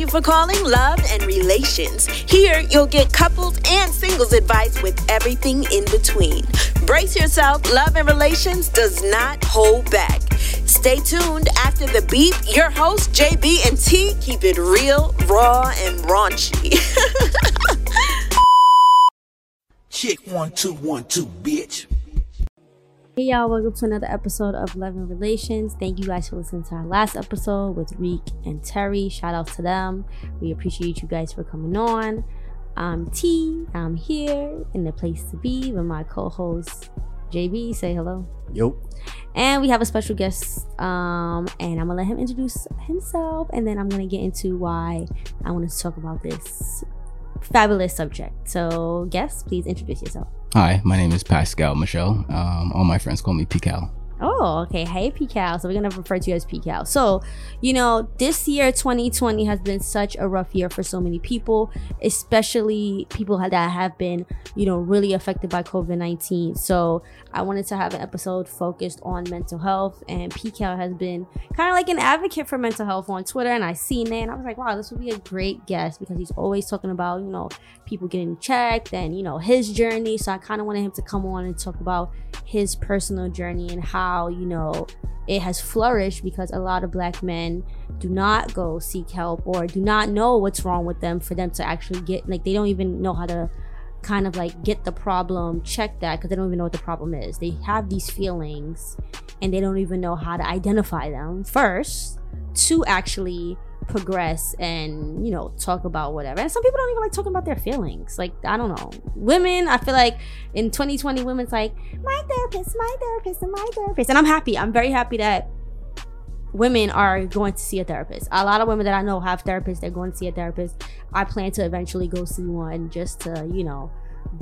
you for calling Love and Relations. Here, you'll get couples and singles advice with everything in between. Brace yourself, Love and Relations does not hold back. Stay tuned after the beep. Your hosts, JB and T, keep it real, raw, and raunchy. Chick one two one two, bitch. Hey y'all, welcome to another episode of Love and Relations. Thank you guys for listening to our last episode with Reek and Terry. Shout out to them. We appreciate you guys for coming on. I'm T. I'm here in the place to be with my co-host JB. Say hello. Yo. And we have a special guest, um, and I'm gonna let him introduce himself, and then I'm gonna get into why I want to talk about this fabulous subject. So, guest, please introduce yourself. Hi, my name is Pascal Michelle. Um, all my friends call me Pical. Oh, okay. Hey, PCAL. So we're gonna refer to you as PCAL. So, you know, this year, 2020, has been such a rough year for so many people, especially people that have been, you know, really affected by COVID 19. So, I wanted to have an episode focused on mental health, and PCAL has been kind of like an advocate for mental health on Twitter. And I seen it, and I was like, wow, this would be a great guest because he's always talking about, you know, people getting checked and, you know, his journey. So, I kind of wanted him to come on and talk about his personal journey and how, you know, it has flourished because a lot of black men do not go seek help or do not know what's wrong with them for them to actually get like they don't even know how to kind of like get the problem check that because they don't even know what the problem is they have these feelings and they don't even know how to identify them first to actually progress and you know talk about whatever. And some people don't even like talking about their feelings. Like i don't know. Women i feel like in 2020 women's like my therapist my therapist and my therapist. And i'm happy. I'm very happy that women are going to see a therapist. A lot of women that i know have therapists they're going to see a therapist. I plan to eventually go see one just to you know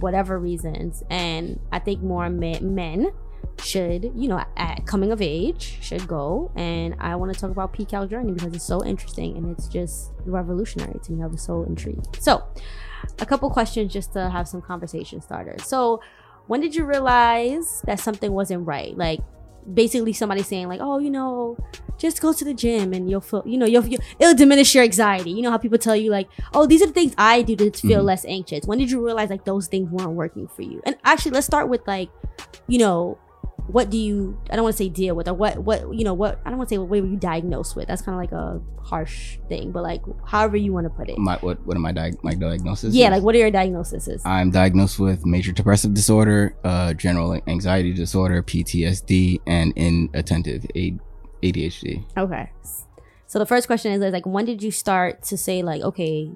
whatever reasons. And i think more men, men should, you know, at coming of age, should go. And I want to talk about PCAL journey because it's so interesting and it's just revolutionary to me. I was so intrigued. So, a couple questions just to have some conversation starters. So, when did you realize that something wasn't right? Like, basically, somebody saying like, "Oh, you know, just go to the gym and you'll feel, you know, you'll, you'll it'll diminish your anxiety." You know how people tell you like, "Oh, these are the things I do to feel Mhm. less anxious." When did you realize like those things weren't working for you? And actually, let's start with like, you know, what do you i don't want to say deal with or what what you know what i don't want to say what way were you diagnosed with that's kind of like a harsh thing but like however you want to put it My what? What are my di- my diagnoses? yeah is? like what are your diagnoses I'm diagnosed with major depressive disorder, uh, general anxiety disorder, PTSD, and inattentive ADHD. okay so the first question is like when did you start to say like okay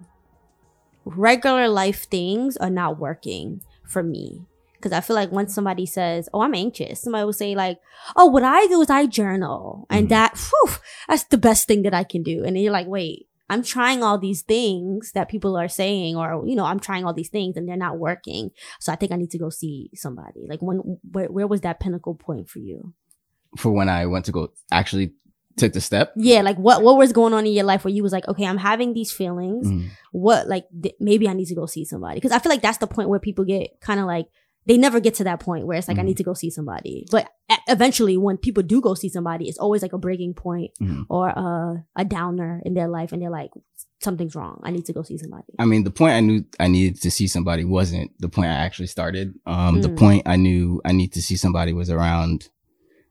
regular life things are not working for me because I feel like once somebody says, "Oh, I'm anxious," somebody will say like, "Oh, what I do is I journal, and Mhm. that, whew, that's the best thing that I can do." And then you're like, "Wait, I'm trying all these things that people are saying, or you know, I'm trying all these things and they're not working. So I think I need to go see somebody." Like, when where, where was that pinnacle point for you? For when I went to go actually took the step. Yeah, like what what was going on in your life where you was like, "Okay, I'm having these feelings. Mhm. What like th- maybe I need to go see somebody?" Because I feel like that's the point where people get kind of like they never get to that point where it's like I Mhm. need to go see somebody. But eventually, when people do go see somebody, it's always like a breaking point Mhm. or a, a downer in their life, and they're like, something's wrong. I need to go see somebody. I mean, the point I knew I needed to see somebody wasn't the point I actually started. Um, the Mm. point I knew I need to see somebody was around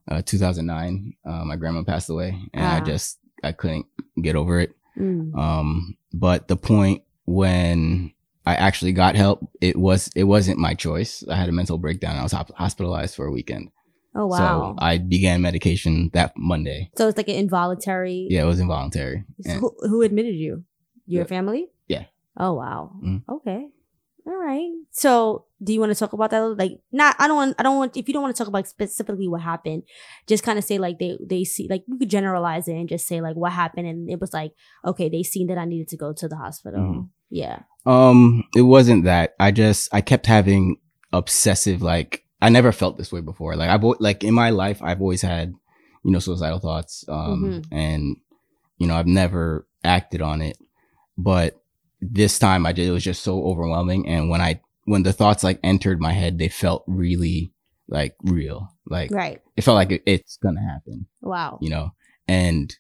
uh, 2009. Uh, my grandma passed away, and I Ah. just I couldn't get over it. Mm. Um, but the point when I actually got help, it was it wasn't my choice. I had a mental breakdown. I was hop- hospitalized for a weekend. Oh wow! So I began medication that Monday. So, it's like an involuntary. Yeah, it was involuntary. So who, who admitted you? Your Yeah. family? Yeah. Oh wow. Mhm. Okay. All right. So, do you want to talk about that? Like, not. I don't want. I don't want. If you don't want to talk about specifically what happened, just kind of say like they they see like you could generalize it and just say like what happened and it was like okay they seen that I needed to go to the hospital. Mhm. Yeah. Um, it wasn't that. I just I kept having obsessive like I never felt this way before. Like I've like in my life I've always had you know suicidal thoughts. Um, and you know I've never acted on it, but this time I did. It was just so overwhelming. And when I when the thoughts like entered my head, they felt really like real. Like Right. it felt like it, it's gonna happen. Wow. You know, and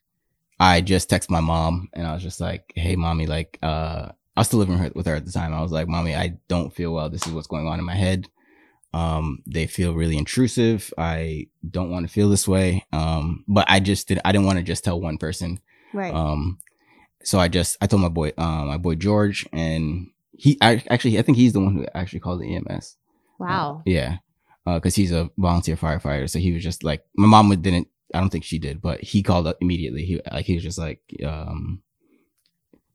I just text my mom and I was just like, "Hey, mommy, like, uh, I was still living with her, at the time. I was like, mommy, I don't feel well. This is what's going on in my head. Um, they feel really intrusive. I don't want to feel this way. Um, but I just did. I didn't want to just tell one person. Right. Um, so I just I told my boy, uh, my boy George, and he I, actually I think he's the one who actually called the EMS. wow. Uh, yeah. Because he's a volunteer firefighter, so he was just like my mom didn't. I don't think she did, but he called up immediately. He like he was just like, um,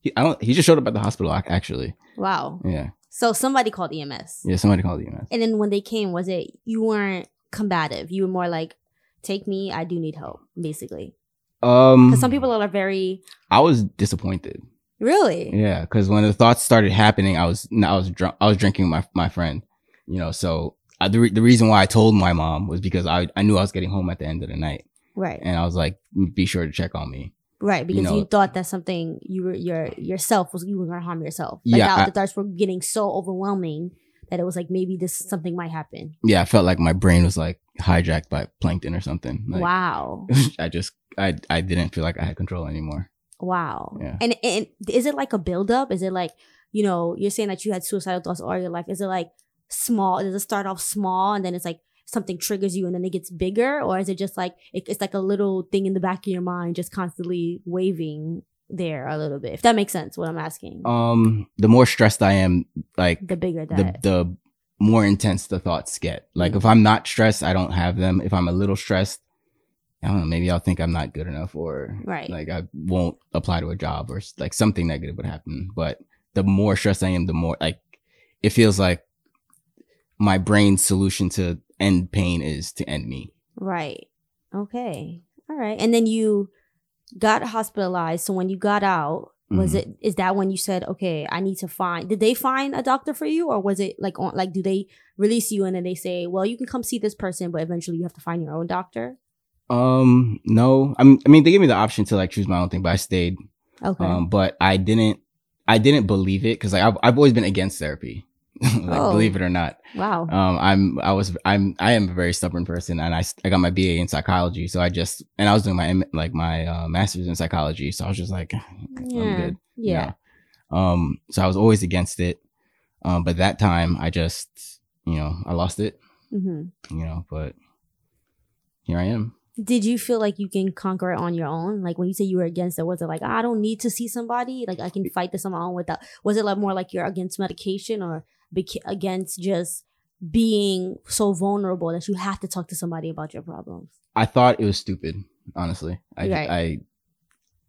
he, I don't. He just showed up at the hospital actually. wow. Yeah, So somebody called EMS. yeah. Somebody called EMS. And then when they came, was it you weren't combative? You were more like, "Take me, I do need help," basically. Um, Because some people are very I was disappointed. really. Yeah, because when the thoughts started happening, I was I was drunk. I was drinking with my my friend. You know, so I, the re- the reason why I told my mom was because I I knew I was getting home at the end of the night, Right. and I was like, be sure to check on me. Right, because you, know- thought that something you were your yourself was you were gonna harm yourself. Like Yeah, that, the thoughts were getting so overwhelming that it was like maybe this something might happen. Yeah, I felt like my brain was like hijacked by plankton or something. Like, wow, I just I I didn't feel like I had control anymore. wow. Yeah. And and is it like a buildup? Is it like you know you're saying that you had suicidal thoughts all your life? Is it like small? Does it start off small and then it's like something triggers you and then it gets bigger, or is it just like it, it's like a little thing in the back of your mind just constantly waving there a little bit? If that makes sense, what I'm asking. Um, the more stressed I am, like the bigger the that. the more intense the thoughts get. Like if I'm not stressed, I don't have them. If I'm a little stressed, I don't know, maybe I'll think I'm not good enough or Right. like I won't apply to a job or like something negative would happen. But the more stressed I am, the more like it feels like my brain's solution to end pain is to end me. Right. Okay. All right. And then you got hospitalized. So when you got out, was Mhm. it is that when you said, okay, I need to find? Did they find a doctor for you, or was it like on like do they release you and then they say, well, you can come see this person, but eventually you have to find your own doctor? Um, no, I mean, I mean, they gave me the option to like choose my own thing, but I stayed. Okay. Um, but I didn't, I didn't believe it because like I've, I've always been against therapy, like Oh. believe it or not. wow. Um, I'm, I was, I'm, I am a very stubborn person, and I, I got my BA in psychology, so I just, and I was doing my M- like my uh, master's in psychology, so I was just like, I'm yeah. good. you Yeah. Um, so I was always against it. Um, but that time I just, you know, I lost it, hmm you know, but here I am. Did you feel like you can conquer it on your own? Like when you say you were against it, was it like I don't need to see somebody? Like I can fight this on my own without? Was it like more like you're against medication or beca- against just being so vulnerable that you have to talk to somebody about your problems? I thought it was stupid, honestly. I, Right. I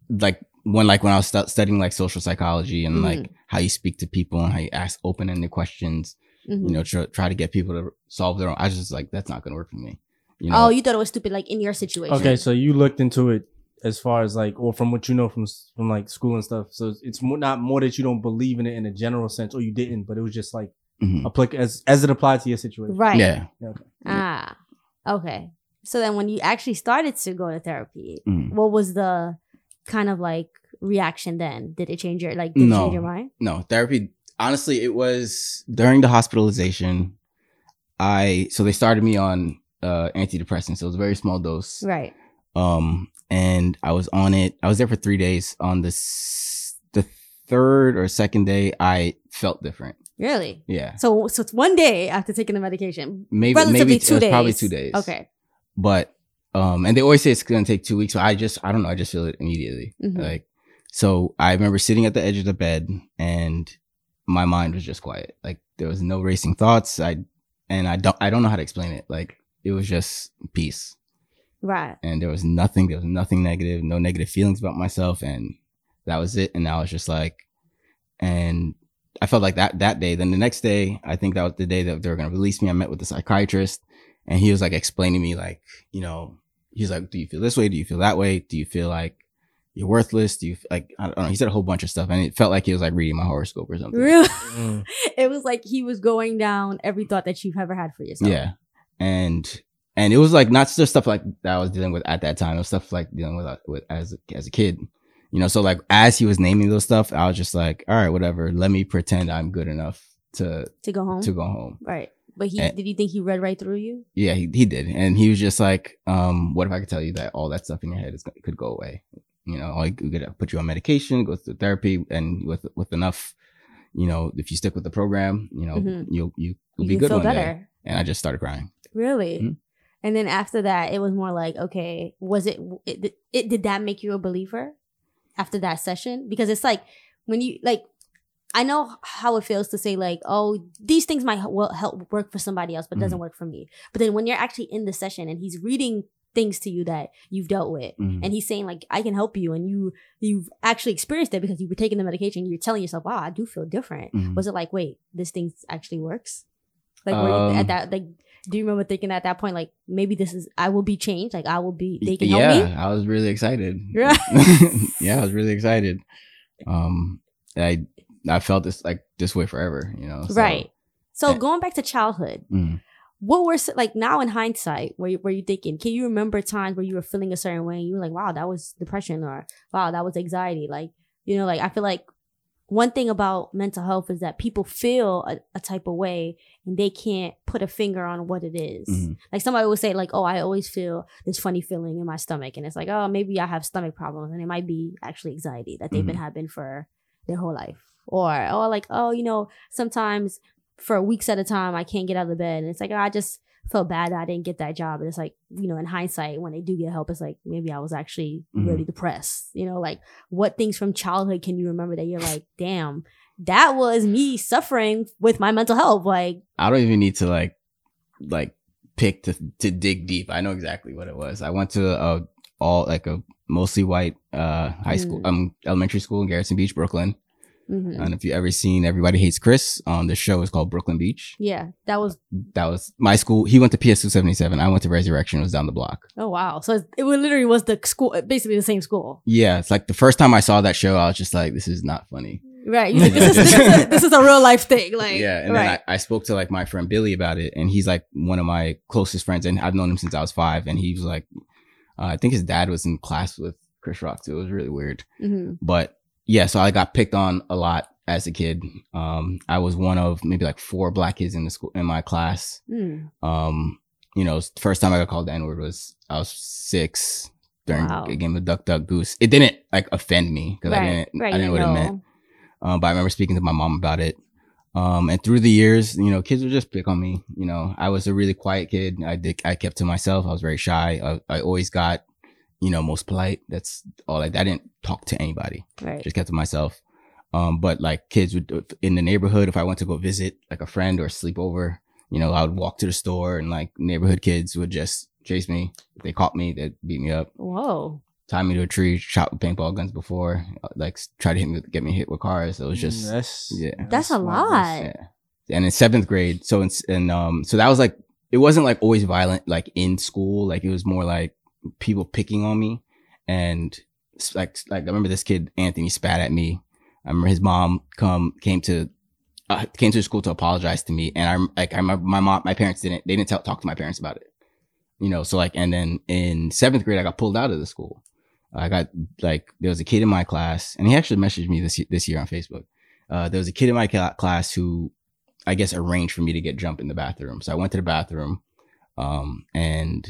like when like when I was stu- studying like social psychology and Mhm. like how you speak to people and how you ask open ended questions, Mhm. you know, try, try to get people to solve their own. I was just like, that's not going to work for me. You know, oh, you thought it was stupid, like in your situation. Okay, so you looked into it as far as like, or from what you know from from like school and stuff. So it's more, not more that you don't believe in it in a general sense, or you didn't, but it was just like Mhm. applic as as it applied to your situation. right. yeah. Ah, okay. So then, when you actually started to go to therapy, Mhm. what was the kind of like reaction then? Did it change your like? Did it change your mind? No, therapy. Honestly, it was during the hospitalization. I, so they started me on uh antidepressants. So it was a very small dose. Right. Um, and I was on it. I was there for three days. On the s- the third or second day, I felt different. Really. Yeah, So so it's one day after taking the medication. maybe maybe two days. probably two days. Okay. but um, and they always say it's gonna take two weeks. So I just I don't know. I just feel it immediately. Mhm. Like so, I remember sitting at the edge of the bed and my mind was just quiet. Like there was no racing thoughts. I and I don't I don't know how to explain it. Like it was just peace. Right. and there was nothing there was nothing negative no negative feelings about myself and that was it and I was just like and i felt like that that day then the next day i think that was the day that they were going to release me i met with the psychiatrist and he was like explaining to me like you know he's like do you feel this way do you feel that way do you feel like you're worthless do you like i don't know he said a whole bunch of stuff and it felt like he was like reading my horoscope or something Really. Mm. it was like he was going down every thought that you've ever had for yourself. Yeah. And and it was like not just stuff like that I was dealing with at that time. It was stuff like dealing with, uh, with as as a kid. You know, so like as he was naming those stuff, I was just like, all right, whatever. Let me pretend I'm good enough to To go home. to go home. Right. But he Eh. did you think he read right through you? Yeah, he he did, and he was just like, um, what if I could tell you that all that stuff in your head is could go away? You know, like we gotta put you on medication, go through therapy, and with with enough, you know, if you stick with the program, you know, Mhm. you'll you will You be good feel one day. And I just started crying. Really? Mhm. And then after that, it was more like, okay, was it, it, it, did that make you a believer after that session? Because it's like, when you, like, I know how it feels to say, like, oh, these things might hel- help work for somebody else, but it doesn't work for me. But then when you're actually in the session and he's reading things to you that you've dealt with, Mhm. and he's saying like I can help you and you you've actually experienced it because you were taking the medication you're telling yourself wow I do feel different Mhm. was it like wait this thing actually works like Um, at that like do you remember thinking at that point like maybe this is I will be changed like I will be they can yeah, help me I was really excited. Right. yeah, I was really excited. Um, I I felt this like this way forever. You know, so- right so Yeah. going back to childhood Mhm. what were like now in hindsight were you, were you thinking can you remember times where you were feeling a certain way and you were like wow that was depression or wow that was anxiety like you know like i feel like one thing about mental health is that people feel a, a type of way and they can't put a finger on what it is. Mhm. like somebody would say like oh i always feel this funny feeling in my stomach and it's like oh maybe i have stomach problems and it might be actually anxiety that they've been Mhm. having for their whole life or or like oh you know sometimes for weeks at a time I can't get out of the bed and it's like oh, I just felt bad that I didn't get that job and it's like you know in hindsight when they do get help it's like maybe I was actually really depressed you know like what things from childhood can you remember that you're like damn that was me suffering with my mental health like I don't even need to like like pick to to dig deep. I know exactly what it was. I went to a all like a mostly white uh high school Mm. um elementary school in Gerritsen Beach, Brooklyn. Mhm. And if you ever seen Everybody Hates Chris, um the show is called Brooklyn Beach. yeah that was That was my school. He went to PS two seventy seven. I went to Resurrection, it was down the block. oh wow so it literally was the school basically the same school Yeah, it's like the first time I saw that show, I was just like, this is not funny. right like, this, is, this, is a, this is a real life thing like yeah, and right then I, I spoke to like my friend Billy about it, and he's like one of my closest friends, and I've known him since I was five. And he was like, uh, I think his dad was in class with Chris Rock too. It was really weird, Mhm. but yeah. So I got picked on a lot as a kid. Um, I was one of maybe like four black kids in the school in my class. Mm. Um, you know, first time I got called the N word was I was six during Wow. a game of Duck Duck Goose. It didn't like offend me because I didn't right I didn't know what it meant. Um, but I remember speaking to my mom about it. Um, and through the years, you know, kids would just pick on me. You know, I was a really quiet kid. I did, I kept to myself. I was very shy. I, I always got, you know, most polite. That's all Like I didn't talk to anybody. right Just kept to myself. Um, but like kids would in the neighborhood, if I went to go visit like a friend or sleep over, you know, I would walk to the store and like neighborhood kids would just chase me. If they caught me, they'd beat me up whoa tie me to a tree, shot with paintball guns before, like try to hit me, get me hit with cars. It was just Mm, that's yeah. That's a lot. yeah. And in seventh grade, so in, and um, so that was like it wasn't like always violent like in school. Like it was more like people picking on me, and like like I remember this kid Anthony spat at me. I remember his mom come came to. Uh, came to school to apologize to me, and I'm like, I remember my mom, my parents didn't, they didn't tell, talk to my parents about it, you know. So like, and then in seventh grade, I got pulled out of the school. I got like there was a kid in my class, and he actually messaged me this this year on Facebook. Uh, there was a kid in my class who, I guess, arranged for me to get jumped in the bathroom. So I went to the bathroom, um, and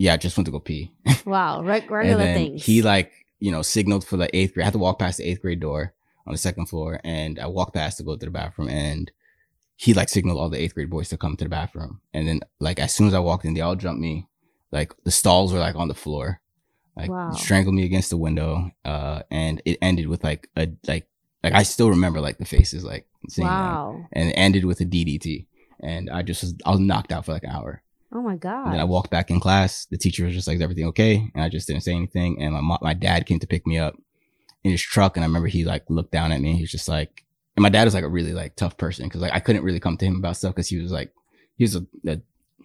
yeah, I just went to go pee. wow regular then things he like you know signaled for the eighth grade. I had to walk past the eighth grade door on the second floor, and I walked past to go to the bathroom, and he like signaled all the eighth grade boys to come to the bathroom. And then like as soon as I walked in, they all jumped me. Like the stalls were like on the floor, like Wow. strangled me against the window. Uh, and it ended with like a like like I still remember like the faces like seeing them. wow and it ended with a DDT. And I just was I was knocked out for like an hour. Oh my And god then I walked back in class. The teacher was just like, "Is everything okay?" And I just didn't say anything. And my mo- my dad came to pick me up in his truck, and I remember he like looked down at me. He was just like, and my dad was like a really like tough person because like I couldn't really come to him about stuff because he was like he was a, a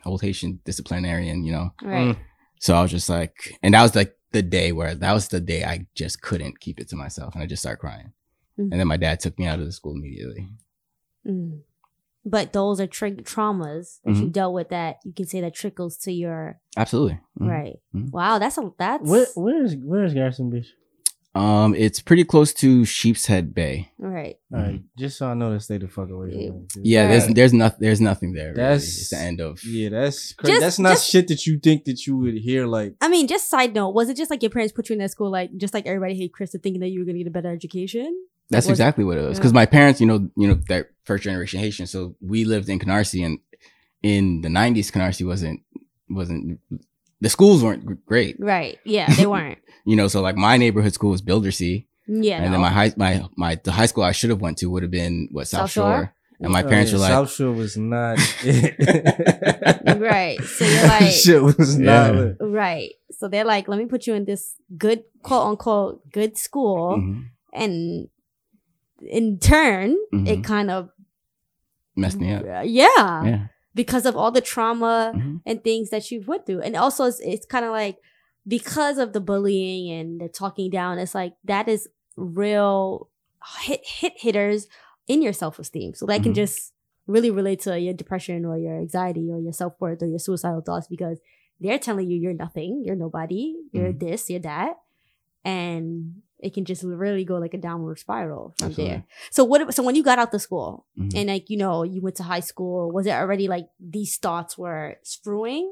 old Haitian disciplinarian, you know. right So I was just like, and that was like the day where that was the day I just couldn't keep it to myself, and I just started crying. Mhm. And then my dad took me out of the school immediately. Mm. But those are tri- traumas that you Mhm. dealt with that you can say that trickles to your Absolutely. Mhm. right. Mhm. Wow, that's a that's Where where is where is Gerritsen Beach? Um, it's pretty close to Sheepshead Bay. Right. All right, just so I know to stay the fuck away from Yeah. Yeah, there's there's not there's nothing there. Really. That's- it's the end of. yeah, that's crazy. Just- that's not just- shit that you think that you would hear. Like, I mean, just side note, was it just like your parents put you in that school, like just like everybody hate Krista, thinking that you were gonna get a better education? That's exactly what it was. Yeah. Because my parents, you know, you know, they're first generation Haitian, so we lived in Canarsie, and in the '90s, Canarsie wasn't wasn't the schools weren't great. Right. Yeah, they weren't. You know, so like my neighborhood school was Bildersee, Yeah. and no. then my high my my the high school I should have went to would have been what South, South Shore? Shore. and my oh, parents yeah, were like, South Shore was not. right. So you're like, shit was not. lit. right. So they're like, let me put you in this good quote unquote good school, mhm, and in turn, Mhm. it kind of messed me up. Yeah, Yeah. because of all the trauma Mhm. and things that you've went through, and also it's, it's kind of like because of the bullying and the talking down. It's like that is real hit hit hitters in your self esteem. So that can Mhm. just really relate to your depression or your anxiety or your self worth or your suicidal thoughts because they're telling you you're nothing, you're nobody, you're Mhm. this, you're that, and it can just really go like a downward spiral from Absolutely. there. So what? So when you got out the school Mhm. and like you know you went to high school, was it already like these thoughts were spewing?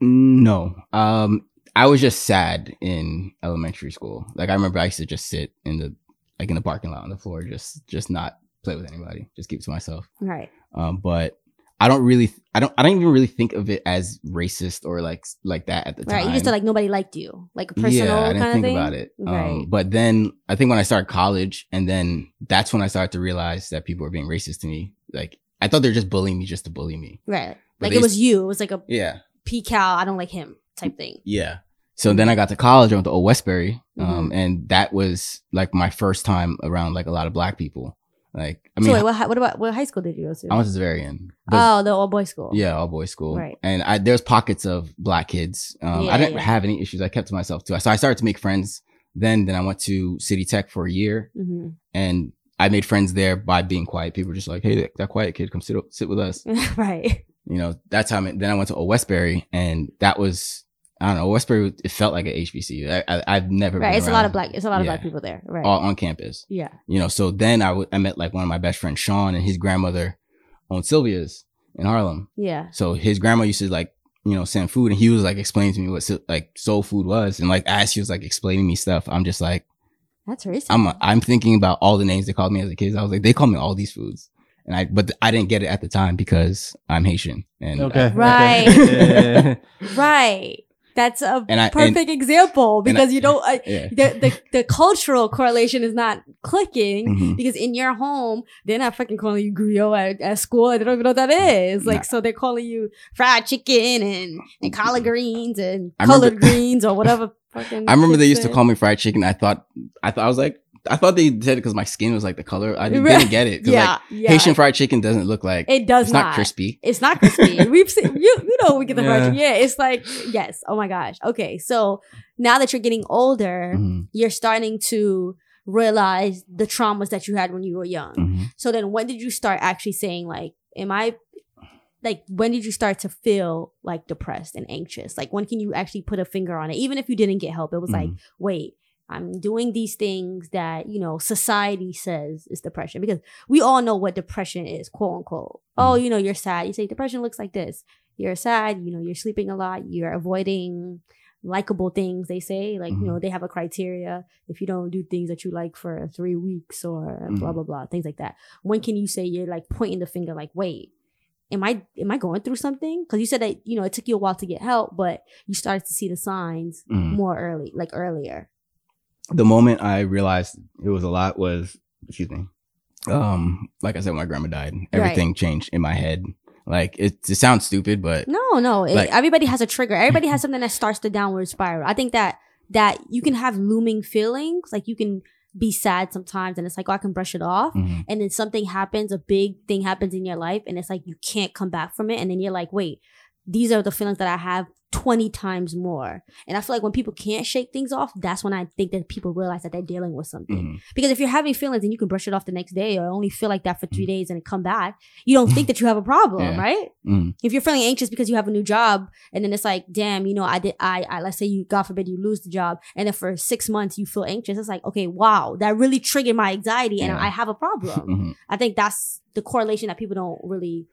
No. Um, I was just sad in elementary school. Like I remember I used to just sit in the like in the parking lot on the floor, just just not play with anybody, just keep to myself. Right. Um, but I don't really, I don't, I don't even really think of it as racist or like like that at the Right. time. Right, you just thought like nobody liked you, like a personal yeah, I didn't kind think of thing. about it. Right. Um, but then I think when I started college, and then that's when I started to realize that people were being racist to me. Like I thought they were just bullying me just to bully me. right. But Like it was you. It was like a Yeah. P Cal. I don't like him type thing. Yeah. So then I got to college. I went to Old Westbury, um, Mhm. and that was like my first time around like a lot of black people. Like I mean, so wait, what, hi- what about what high school did you go to? I went to Xaverian. but- oh, the all boys school. Yeah, all boys school. Right. And I there's pockets of black kids. Um, Yeah, I didn't yeah. have any issues. I kept to myself too. So I started to make friends. Then then I went to City Tech for a year, hmm and I made friends there by being quiet. People were just like, "Hey, that, that quiet kid, come sit sit with us." right. You know, that's how. I, then I went to Old Westbury, and that was I don't know. Westbury it felt like an HBCU. I, I I've never Right. been It's a lot of black. It's a lot of Yeah. black people there. Right. all on campus. yeah. You know, so then I w- I met like one of my best friends, Sean, and his grandmother owned Sylvia's in Harlem. Yeah. So his grandma used to like, you know, send food and he was like explaining to me what like soul food was. And like as he was like explaining me stuff, I'm just like, That's racist. I'm I'm thinking about all the names they called me as a kid. I was like, they call me all these foods. And I but I didn't get it at the time because I'm Haitian. And Okay. Right. okay. Yeah. right. That's a I- perfect example because you don't. Uh, yeah. the, the the cultural correlation is not clicking Mhm. because in your home they're not fucking calling you griot at, at school they don't even know what that is like Nah. so they're calling you fried chicken and and collard greens and I colored remember- greens or whatever fucking I remember they used to call me fried chicken. I thought I thought I was like I thought they said it because my skin was like the color. I didn't, get it. yeah like, yeah Haitian fried chicken doesn't look like it does it's not, not crispy. it's not crispy we've seen you you know we get the fried Yeah. chicken yeah it's like yes oh my gosh okay so now that you're getting older Mhm, you're starting to realize the traumas that you had when you were young mhm. So then when did you start actually saying like, am I like when did you start to feel like depressed and anxious? Like when can you actually put a finger on it? Even if you didn't get help, it was like, wait, I'm doing these things that, you know, society says is depression because we all know what depression is, quote unquote. Oh, mm-hmm. you know, you're sad. You say depression looks like this. You're sad, you know, you're sleeping a lot, you're avoiding likable things they say like you know mm-hmm. they have a criteria if you don't do things that you like for three weeks or blah Mhm. blah blah things like that when can you say you're like pointing the finger like wait am i am i going through something because you said that you know it took you a while to get help but you started to see the signs mm-hmm. more early like earlier the moment I realized it was a lot was, excuse me, um, like I said, when my grandma died, everything changed in my head. Like it, it sounds stupid, but no no it- Like- everybody has a trigger everybody has something that starts the downward spiral i think that that you can have looming feelings like you can be sad sometimes and it's like oh i can brush it off Mhm. and then something happens, a big thing happens in your life, and it's like you can't come back from it, and then you're like, wait, these are the feelings that I have 20 times more. And I feel like when people can't shake things off, that's when I think that people realize that they're dealing with something. Mhm. Because if you're having feelings and you can brush it off the next day or only feel like that for three days and it come back, you don't think that you have a problem, Yeah. right? Mhm. If you're feeling anxious because you have a new job and then it's like, damn, you know, I did, I, I, let's say you, God forbid, you lose the job and then for six months you feel anxious. It's like, okay, wow, that really triggered my anxiety and Yeah. I have a problem. Mhm. I think that's the correlation that people don't really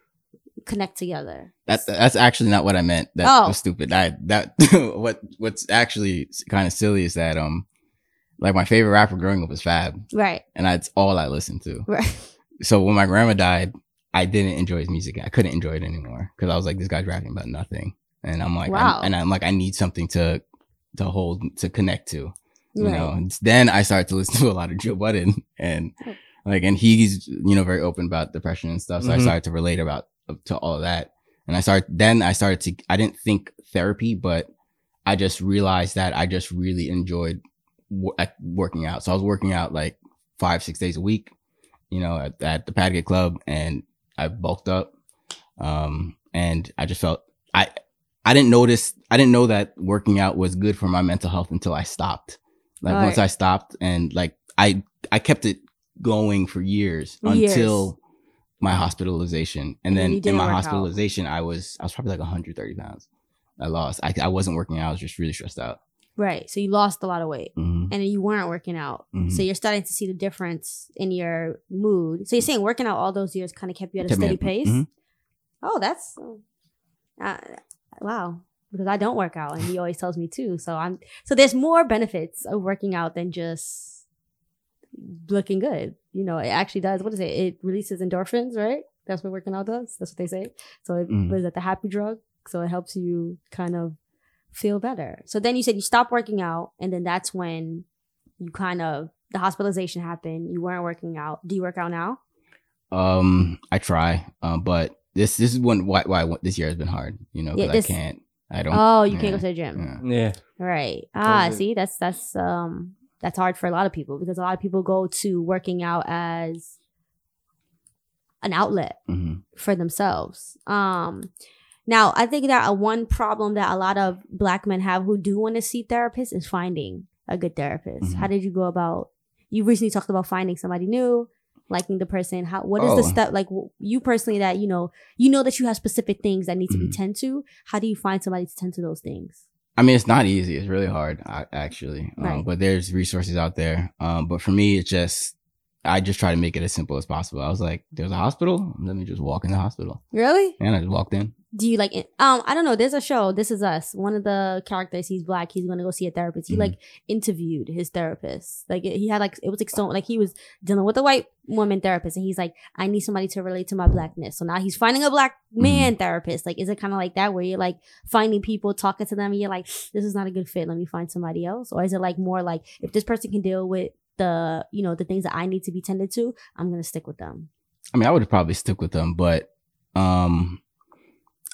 connect together. That that's actually not what I meant. That Oh. was stupid. I that what what's actually kind of silly is that um like my favorite rapper growing up was Fab, Right, and that's all I listened to. right. So when my grandma died, I didn't enjoy his music. I couldn't enjoy it anymore because I was like, this guy's rapping about nothing, and I'm like, Wow. I'm, and I'm like, I need something to to hold to connect to. you Right. know and then i started to listen to a lot of joe budden and like and he's you know very open about depression and stuff so i Mhm. started to relate about to all that. And i started then i started to i didn't think therapy but i just realized that i just really enjoyed wo- working out. So i was working out like five six days a week you know at, at the Padgett club and i bulked up. Um and i just felt i i didn't notice i didn't know that working out was good for my mental health until i stopped. Like once I stopped and like I I kept it going for years, Years. until my hospitalization. And then in my work out. hospitalization, I was I was probably like 130 pounds. I lost. I I wasn't working out. I was just really stressed out. Right. So you lost a lot of weight Mhm. and you weren't working out. Mhm. So you're starting to see the difference in your mood. So you're saying working out all those years kind of kept you at a Kept steady up- pace? mhm. Oh, that's uh, wow. Because I don't work out and he always tells me too. So I'm so there's more benefits of working out than just looking good. You know, it actually does. What is it? It releases endorphins, right? That's what working out does. That's what they say. So it what is that the happy drug? So it helps you kind of feel better. So then you said you stopped working out, and then that's when you kind of the hospitalization happened. You weren't working out. Do you work out now? Um, I try, um, but this this is one why why this year has been hard. You know, Yeah, because this- I can't. I don't. Oh, you can't go to the gym. yeah. Yeah. Right. Ah, it. see, that's that's um that's hard for a lot of people because a lot of people go to working out as an outlet Mhm. for themselves. Um now I think that a one problem that a lot of black men have who do want to see therapists is finding a good therapist. Mhm. How did you go about you recently talked about finding somebody new, liking the person. How what is the Oh. step like you personally that you know you know that you have specific things that need to be Mhm. tend to. How do you find somebody to tend to those things? I mean, it's not easy. It's really hard, I- actually. Um, Right. But there's resources out there. Um, but for me, it's just I just try to make it as simple as possible. I was like, "There's a hospital. Let me just walk in the hospital," Really? and I just walked in. do you like um i don't know there's a show this is us one of the characters he's black he's gonna go see a therapist he Mhm. like interviewed his therapist like he had like it was like so like he was dealing with a white woman therapist and he's like i need somebody to relate to my blackness so now he's finding a black man therapist like is it kind of like that where you're like finding people talking to them and you're like this is not a good fit let me find somebody else or is it like more like if this person can deal with the you know the things that i need to be tended to i'm gonna stick with them I mean, I would probably stick with them, but um,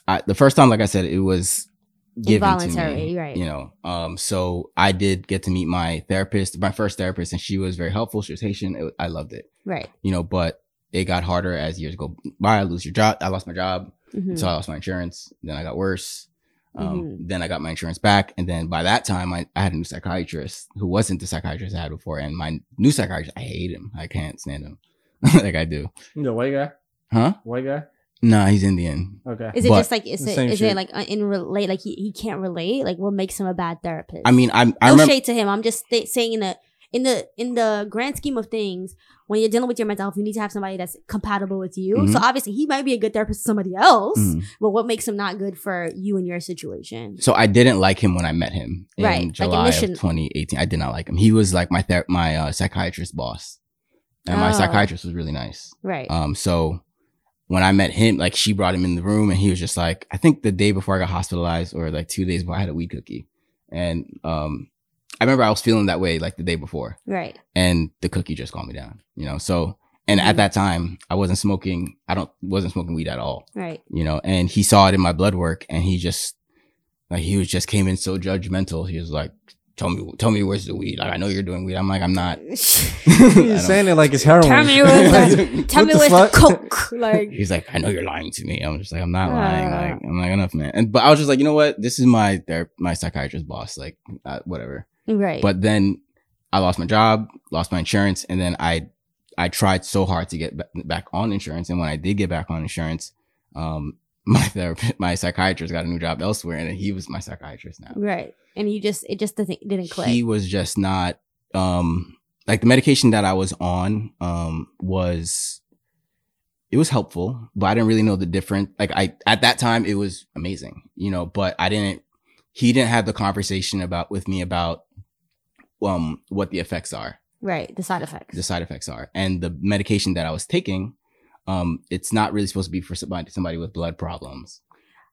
I, the first time, like I said, it was given to Involuntary, me, right. You know, um, so I did get to meet my therapist, my first therapist, and she was very helpful. She was Haitian. It, I loved it, right you know, but it got harder as years go by. I lose your job. I lost my job. Mhm. So I lost my insurance. Then I got worse. Um, Mhm. Then I got my insurance back. And then by that time, I, I had a new psychiatrist who wasn't the psychiatrist I had before. And my new psychiatrist, I hate him. I can't stand him like I do. You know, white guy? Huh? White guy? Nah, he's Indian. Okay. Is it But- just like is The it it like uh, in relate like he, he can't relate like what makes him a bad therapist? I mean, I'm, I no remember. shade to him. I'm just th- saying in the in the in the grand scheme of things, when you're dealing with your mental health, you need to have somebody that's compatible with you. Mhm. So obviously, he might be a good therapist to somebody else, Mhm. but what makes him not good for you and your situation? So I didn't like him when I met him in Right, like July initial- of 2018. I did not like him. He was like my ther- my uh, psychiatrist boss, and my Oh. psychiatrist was really nice. Right. Um, so when I met him, like she brought him in the room and he was just like, I think the day before I got hospitalized or like two days before I had a weed cookie. And, um, I remember I was feeling that way like the day before right. and the cookie just calmed me down, you know? So, and Mhm. at that time I wasn't smoking. I don't, wasn't smoking weed at all, Right. you know? And he saw it in my blood work and he just, like, he was just came in so judgmental. He was like, tell me, tell me where's the weed. Like I know you're doing weed. I'm like, I'm not. He's saying it like it's heroin. Tell me where's the, tell me the where's the coke. Like He's like, I know you're lying to me. I'm just like, I'm not lying. Uh. Like, I'm like, enough, man. And but I was just like, you know what? This is my ther- my psychiatrist boss. Like, uh, whatever. Right. But then I lost my job, lost my insurance, and then I I tried so hard to get back on insurance. And when I did get back on insurance, um, my therapist, my psychiatrist got a new job elsewhere, and he was my psychiatrist now. right. And you just it just doesn't didn't click. He was just not um like the medication that I was on um was it was helpful, but I didn't really know the difference. Like I at that time it was amazing, you know, but I didn't he didn't have the conversation about with me about um what the effects are right. The side effects. the side effects are. And the medication that I was taking, um, it's not really supposed to be for somebody somebody with blood problems.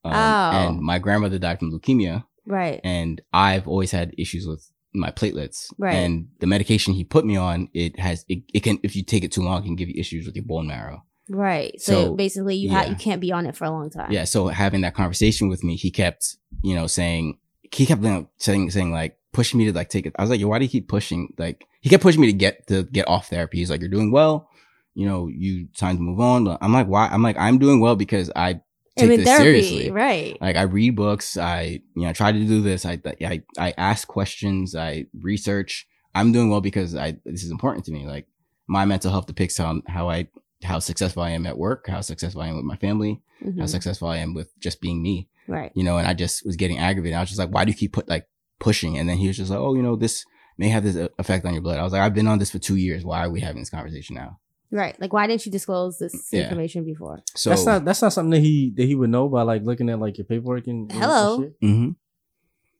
Um, Oh. And my grandmother died from leukemia, right. and I've always had issues with my platelets. Right. And the medication he put me on, it has it, it can if you take it too long, it can give you issues with your bone marrow. Right. So, So, basically, you ha- you can't be on it for a long time. Yeah. So having that conversation with me, he kept, you know, saying he kept saying saying like pushing me to like take it. I was like, yo, why do you keep pushing? Like he kept pushing me to get to get off therapy. He's like, you're doing well. You know, you time to move on. I'm like, why? I'm like, I'm doing well because I take this therapy. seriously. Right. Like I read books. I you know I try to do this. I I I ask questions. I research. I'm doing well because I this is important to me. Like my mental health depicts how how I how successful I am at work, how successful I am with my family, Mhm. how successful I am with just being me, Right. you know, and I just was getting aggravated. I was just like, why do you keep put like pushing? And then he was just like, oh, you know, this may have this effect on your blood. I was like, I've been on this for two years. Why are we having this conversation now? Right. Like, why didn't you disclose this Yeah. information before? So that's not that's not something that he that he would know by like looking at like your paperwork and, and Hello. shit. Mhm.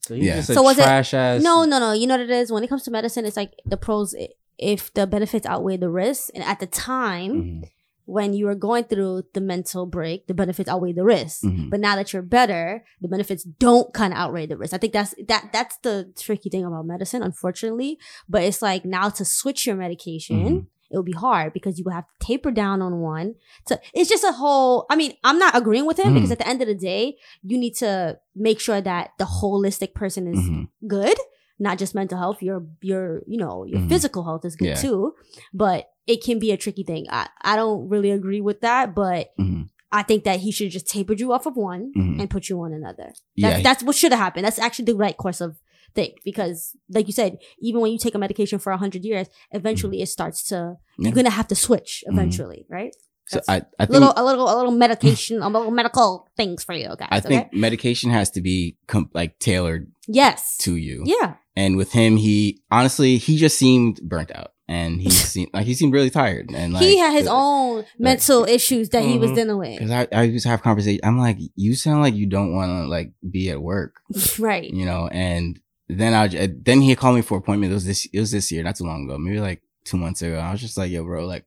So he's Yeah. just a So was it- trash ass. No, no, no. You know what it is? When it comes to medicine, it's like the pros, if the benefits outweigh the risks. And at the time, Mhm. When you were going through the mental break, the benefits outweigh the risks. Mhm. But now that you're better, the benefits don't kind of outweigh the risks. I think that's that that's the tricky thing about medicine, unfortunately. But it's like now to switch your medication, Mhm. it will be hard because you will have to taper down on one. So it's just a whole. I mean, I'm not agreeing with him Mhm. because at the end of the day, you need to make sure that the holistic person is Mhm. good, not just mental health. Your your you know your Mhm. physical health is good Yeah. too, but it can be a tricky thing. I I don't really agree with that, but Mhm. I think that he should just taper you off of one Mhm. and put you on another. Yeah, That's, that's what should have happened. That's actually the right course of thing because, like you said, even when you take a medication for a hundred years, eventually it starts to Mm-hmm. Yeah. you're gonna have to switch Mhm. eventually, right? So That's I, I A think little, a little, a little medication, a little medical things for you guys. I think okay? medication has to be com- like tailored yes, to you. yeah, And with him, he honestly he just seemed burnt out, and he seemed like he seemed really tired. And like he had his own mental issues that he was Mhm. dealing with. Because I, I used to have conversation. I'm like, you sound like you don't want to like be at work, right. you know. And then i then he called me for appointment. It was this it was this year, not too long ago, maybe like two months ago. I was just like, yo, bro, like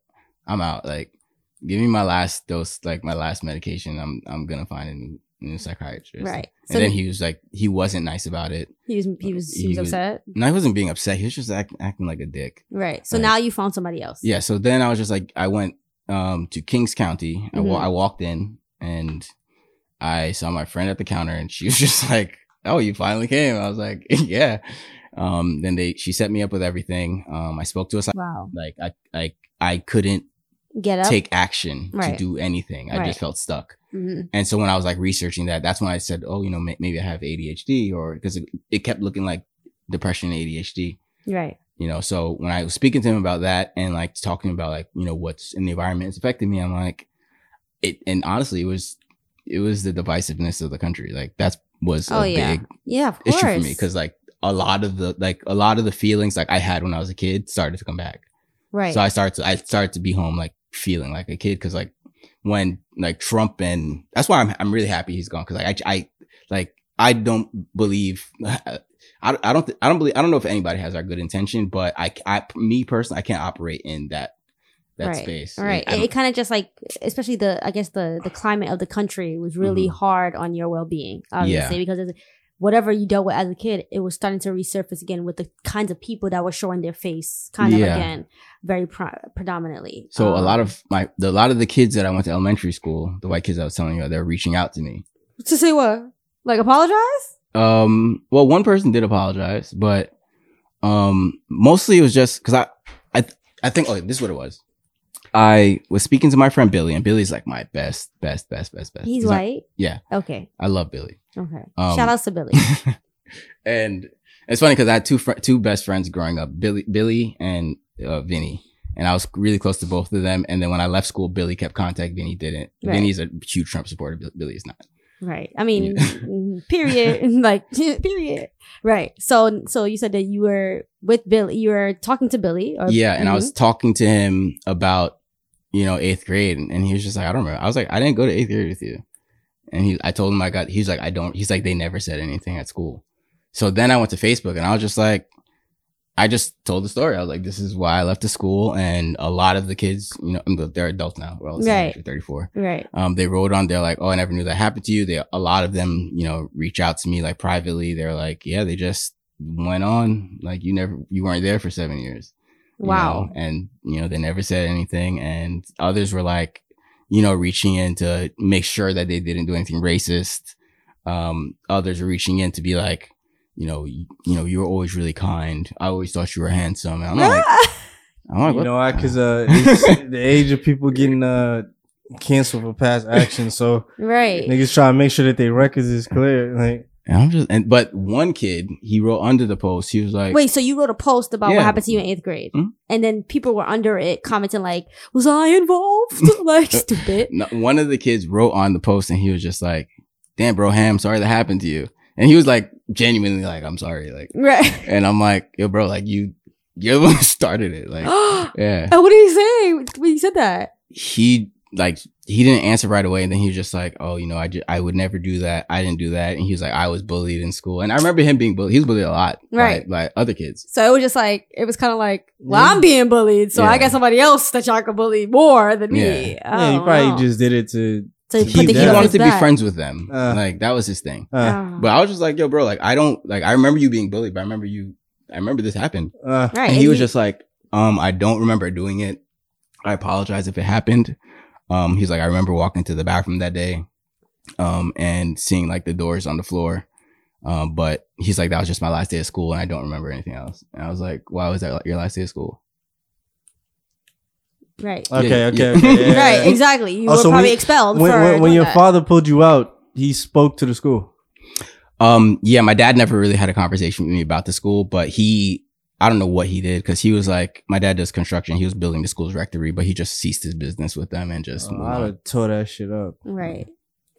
I'm out. Like, give me my last dose, like my last medication. I'm I'm gonna find a new, new psychiatrist. Right. And So then he was like, he wasn't nice about it. he was he was he he was was- upset. No, he wasn't being upset. He was just act, acting like a dick. Right. So Right. now you found somebody else. Yeah. So then I was just like, I went um to Kings County. I, wa- Mhm. I walked in and I saw my friend at the counter, and she was just like, "Oh, you finally came." I was like, "Yeah." Um. Then they she set me up with everything. Um. I spoke to a psych- Wow. like I I I couldn't Get up. take action Right. to do anything. I Right. just felt stuck. Mhm. And so when I was like researching that, that's when I said, "Oh, you know, may- maybe I have ADHD," or because it, it kept looking like depression, and ADHD Right. you know so when i was speaking to him about that and like talking about like you know what's in the environment is affecting me i'm like it and honestly it was it was the divisiveness of the country like that's was Oh a yeah. big Yeah, of course. issue for me because like a lot of the like a lot of the feelings like i had when i was a kid started to come back right. so i started to i started to be home like feeling like a kid because like when like trump and that's why i'm, I'm really happy he's gone because like I, I like i don't believe I, I don't th- I don't believe I don't know if anybody has our good intention, but I, I me personally I can't operate in that that right. space. All right. Like, I It, kind of just like, especially the, I guess the the climate of the country was really Mhm. hard on your well being. Obviously, Yeah. because whatever you dealt with as a kid, it was starting to resurface again with the kinds of people that were showing their face, kind of again, very pro- predominantly. so a lot Um, of my the, a lot of the kids that I went to elementary school, the white kids I was telling you, they're reaching out to me. to say what, like apologize. Um, well, one person did apologize, but Um, mostly it was just because I, I, I think. Oh, this is what it was. I was speaking to my friend Billy, and Billy's like my best, best, best, best, best. He's like- white. yeah, Okay. I love Billy. Okay. Um, Shout out to Billy. and it's funny because I had two fr- two best friends growing up, Billy, Billy and uh, Vinny, and I was really close to both of them. And then when I left school, Billy kept contact, Vinny didn't. Right. Vinny's a huge Trump supporter. Bill- Billy is not. Right. I mean, Yeah. mm, period. like, period. Right. So, so you said that you were with Billy. You were talking to Billy. Or, Yeah, and I Mhm. was talking to him about you know eighth grade, and, and he was just like, I don't remember. I was like, I didn't go to eighth grade with you, and he, I told him I got. He's like, I don't. He's like, they never said anything at school. So then I went to Facebook, and I was just like, I just told the story. I was like, this is why I left the school, and a lot of the kids, you know, they're adults now. We're all Right. thirty four. Right. Um, they wrote on. They're like, oh, I never knew that happened to you. They a lot of them, you know, reach out to me like privately. They're like, yeah, they just went on. Like you never, you weren't there for seven years Wow. know, and you know they never said anything and others were like you know reaching in to make sure that they didn't do anything racist um others are reaching in to be like you know you, you know you were always really kind i always thought you were handsome and i'm like i'm like You know why? Because uh, the age of people getting uh canceled for past actions, so right. niggas try to make sure that their records is clear. Like, and i'm just and but one kid he wrote under the post he was like Wait, so you wrote a post about Yeah. what happened to you in eighth grade, Mhm. and then people were under it commenting like, "Was I involved?" like stupid. no, one of the kids wrote on the post and he was just like damn bro ham sorry that happened to you and he was like genuinely like i'm sorry like Right. And I'm like, yo, bro, like you, you're the one who started it. Like, and yeah. what did he say when you said that? He like he didn't answer right away, and then he was just like, oh, you know, I ju- I would never do that. I didn't do that. And he was like, I was bullied in school, and I remember him being bullied. He was bullied a lot, Right. By, by other kids. So it was just like it was kind of like, well, Yeah. I'm being bullied, so I got somebody else that y'all can bully more than me. Yeah. yeah, he probably no. just did it to. to he- he heat He on Yeah. wanted his to be friends with them. Uh. like that was his thing. Uh, Oh. But I was just like, yo, bro, like I don't like. I remember you being bullied, but I remember you. I remember this happened. uh, right, And he was just like, um, I don't remember doing it. I apologize if it happened. Um, he's like, I remember walking to the bathroom that day, um, and seeing like the doors on the floor. Um, but he's like, that was just my last day of school, and I don't remember anything else. And I was like, why was that your last day of school? right, okay, Yeah, okay, yeah. okay, yeah, right, yeah. exactly. You Oh, were so probably when- expelled When, for when, when your that. father pulled you out, he spoke to the school. Um, yeah, my dad never really had a conversation with me about the school, but he, I don't know what he did because he was like, my dad does construction. He was building the school's rectory, but he just ceased his business with them and just Oh, I'd on. have tore that shit up. Right.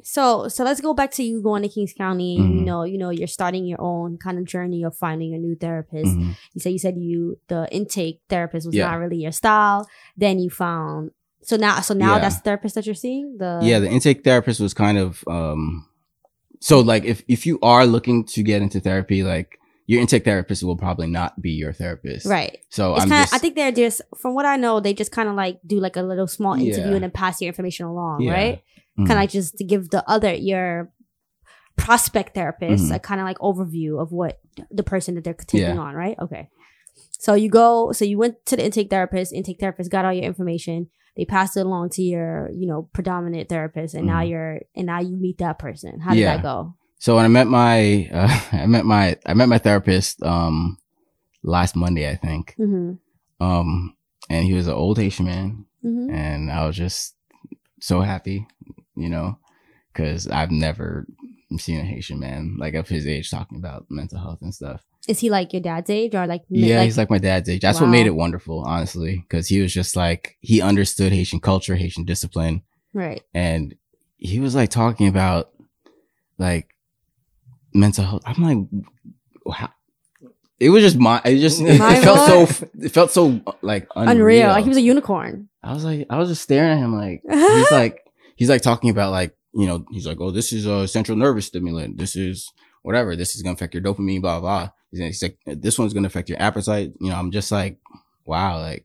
So so let's go back to you going to Kings County. You Mhm. know, you know, you're starting your own kind of journey of finding a new therapist. Mhm. You said you said you the intake therapist was Yeah. not really your style. Then you found so now so now Yeah. that's the therapist that you're seeing. The yeah the intake therapist was kind of um so like if if you are looking to get into therapy like your intake therapist will probably not be your therapist right. so It's i'm kind of just I think they're just from what I know they just kind of like do like a little small interview Yeah. and then pass your information along, Yeah. right? Mhm. Kind of like just to give the other your prospect therapist Mhm. a kind of like overview of what the person that they're taking Yeah. on, right? Okay. So you go, so you went to the intake therapist, intake therapist got all your information. They passed it along to your, you know, predominant therapist, and now Mhm. you're, and now you meet that person. How did that go? So when i met my uh, i met my i met my therapist um last monday i think Mm-hmm. um and he was an old haitian man Mm-hmm. and i was just so happy you know because i've never seen a haitian man like of his age talking about mental health and stuff Is he like your dad's age or like, Yeah, he's like my dad's age. That's what made it wonderful, honestly, because he was just like he understood Haitian culture, Haitian discipline, right, and he was like talking about like mental health. I'm like, wow. It was just my. It just it, it felt so. It felt so like unreal. unreal. Like he was a unicorn. I was like, I was just staring at him like he's like he's like talking about like you know he's like oh this is a central nervous stimulant this is whatever this is gonna affect your dopamine blah blah. He's like- he's like this one's gonna affect your appetite. You know I'm just like wow like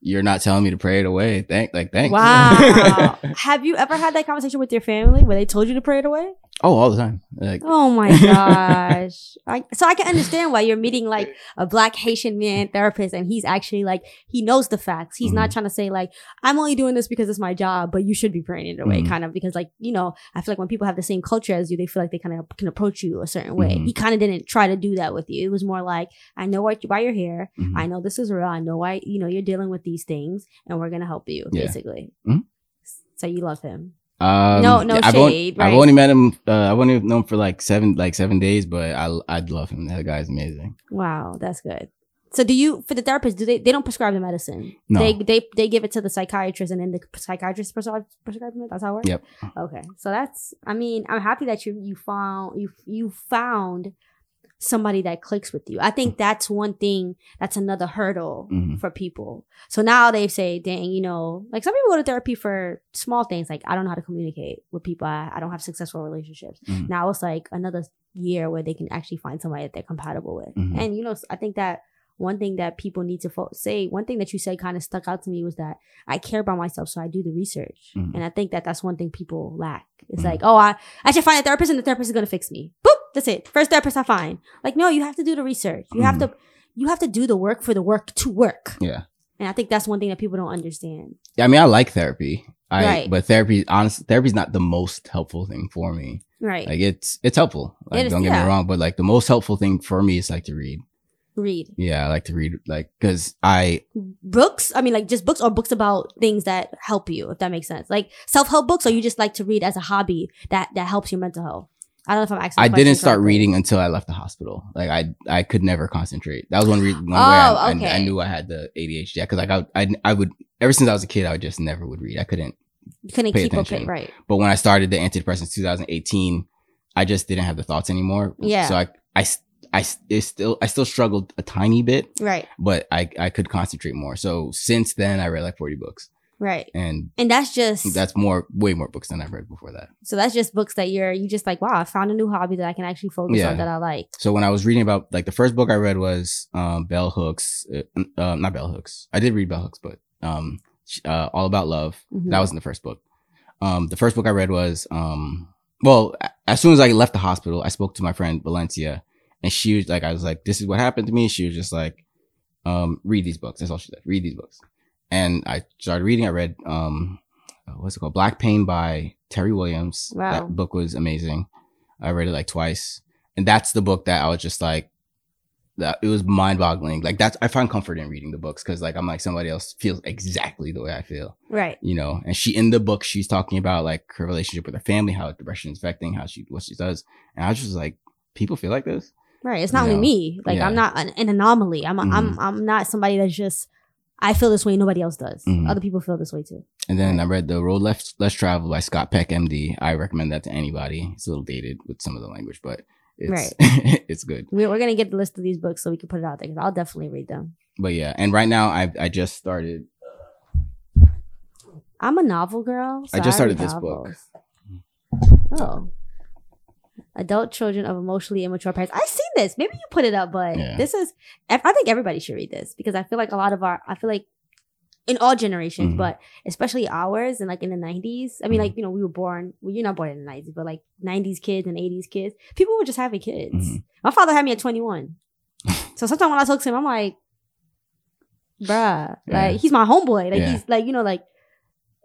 you're not telling me to pray it away. Thank like thanks. Wow. Have you ever had that conversation with your family where they told you to pray it away? Oh, all the time. Like Oh my gosh. I, so I can understand why you're meeting like a black Haitian man therapist and he's actually like, he knows the facts. He's not trying to say like, I'm only doing this because it's my job, but you should be praying it away Mhm. kind of because like, you know, I feel like when people have the same culture as you, they feel like they kind of can approach you a certain way. Mhm. He kind of didn't try to do that with you. It was more like, I know why, why you're here. mhm. I know this is real. I know why, you know, you're dealing with these things and we're going to help you Yeah. basically. Mhm. So you love him. Um, No- no I've only, shade, I've only met him. Uh, I've only known him for like seven, like seven days, but I, I'd love him. That guy's amazing. Wow, that's good. So do you for the therapist? Do they they don't prescribe the medicine? No. They they they give it to the psychiatrist and then the psychiatrist prescribe prescribe it. That's how it works. Yep. Okay, so that's. I mean, I'm happy that you you found you you found somebody that clicks with you. I think that's one thing. That's another hurdle Mhm. for people. So now they say, dang, you know, like some people go to therapy for small things, like I don't know how to communicate with people. I, I don't have successful relationships. Mhm. Now it's like another year where they can actually find somebody that they're compatible with. Mhm. And you know, I think that one thing that people need to fo- say, one thing that you said kind of stuck out to me was that I care about myself, so I do the research. Mhm. And I think that that's one thing people lack. It's Mhm. like, oh, I, I should find a therapist and the therapist is going to fix me. Boop, that's it. First therapist I find. Like, no, you have to do the research. You have Mhm. to, you have to do the work for the work to work. Yeah. And I think that's one thing that people don't understand. Yeah, I mean, I like therapy. I, Right. but therapy, honestly, therapy's not the most helpful thing for me. Right. Like it's, it's helpful. Like, It is- don't get yeah. me wrong, but like the most helpful thing for me is like to read. Read Yeah. I like to read, like, cause I, books. I mean, like just books or books about things that help you, if that makes sense. Like self help books, or you just like to read as a hobby that that helps your mental health. I don't know if I'm asking. I didn't start correctly. reading until I left the hospital. Like I, I could never concentrate. That was one reason. One Oh, way I, I- oh, okay. I, knew I had the ADHD. Cause like I, I, I would, ever since I was a kid, I would just never would read. I couldn't. You couldn't pay keep up attention. it, right? But when I started the antidepressants 2018, I just didn't have the thoughts anymore. Yeah. So I, I, it's still, I still struggled a tiny bit, Right, but I, I could concentrate more. So since then, I read like 40 books, right. and And that's just that's more, way more books than I've read before that. so that's just books that you're you just like wow I found a new hobby that I can actually focus Yeah. on that I like. So when I was reading about like the first book I read was um, Bell Hooks, uh, uh, not Bell Hooks. I did read Bell Hooks, but um, uh, All About Love. Mhm. That was in the first book. Um, the first book I read was um, well, as soon as I left the hospital, I spoke to my friend Valencia, and she was like, I was like, this is what happened to me. She was just like, um, read these books. That's all she said. Read these books. And I started reading. I read um, uh, what's it called? Black Pain by Terrie Williams. Wow. That book was amazing. I read it like twice, and that's the book that I was just like, that it was mind boggling. Like that's I find comfort in reading the books because like I'm like somebody else feels exactly the way I feel Right, you know and she in the book she's talking about like her relationship with her family how depression is affecting how she what she does and i was just like people feel like this right. It's not You only know, me. Like yeah. I'm not an, an anomaly. I'm a, I'm. I'm not somebody that's just I feel this way. Nobody else does. Mhm. Other people feel this way too. and then i read the road less less traveled by scott peck md i recommend that to anybody it's a little dated with some of the language but it's it's good We're, we're gonna get the list of these books so we can put it out there because I'll definitely read them. but yeah and right now i i just started I'm a novel girl. so I just started this book. Oh. Adult children of emotionally immature parents. I've seen this. Maybe you put it up, but Yeah. this is. I think everybody should read this because I feel like a lot of our. I feel like in all generations, Mhm. but especially ours and like in the 90s. I mean, Mhm. like, you know, we were born, well, you're not born in the 90s, but like 90s kids and 80s kids, people were just having kids. Mhm. My father had me at 21. so sometimes when I talk to him, I'm like, bruh, Yeah. like, he's my homeboy. Like, Yeah. he's like, you know, like,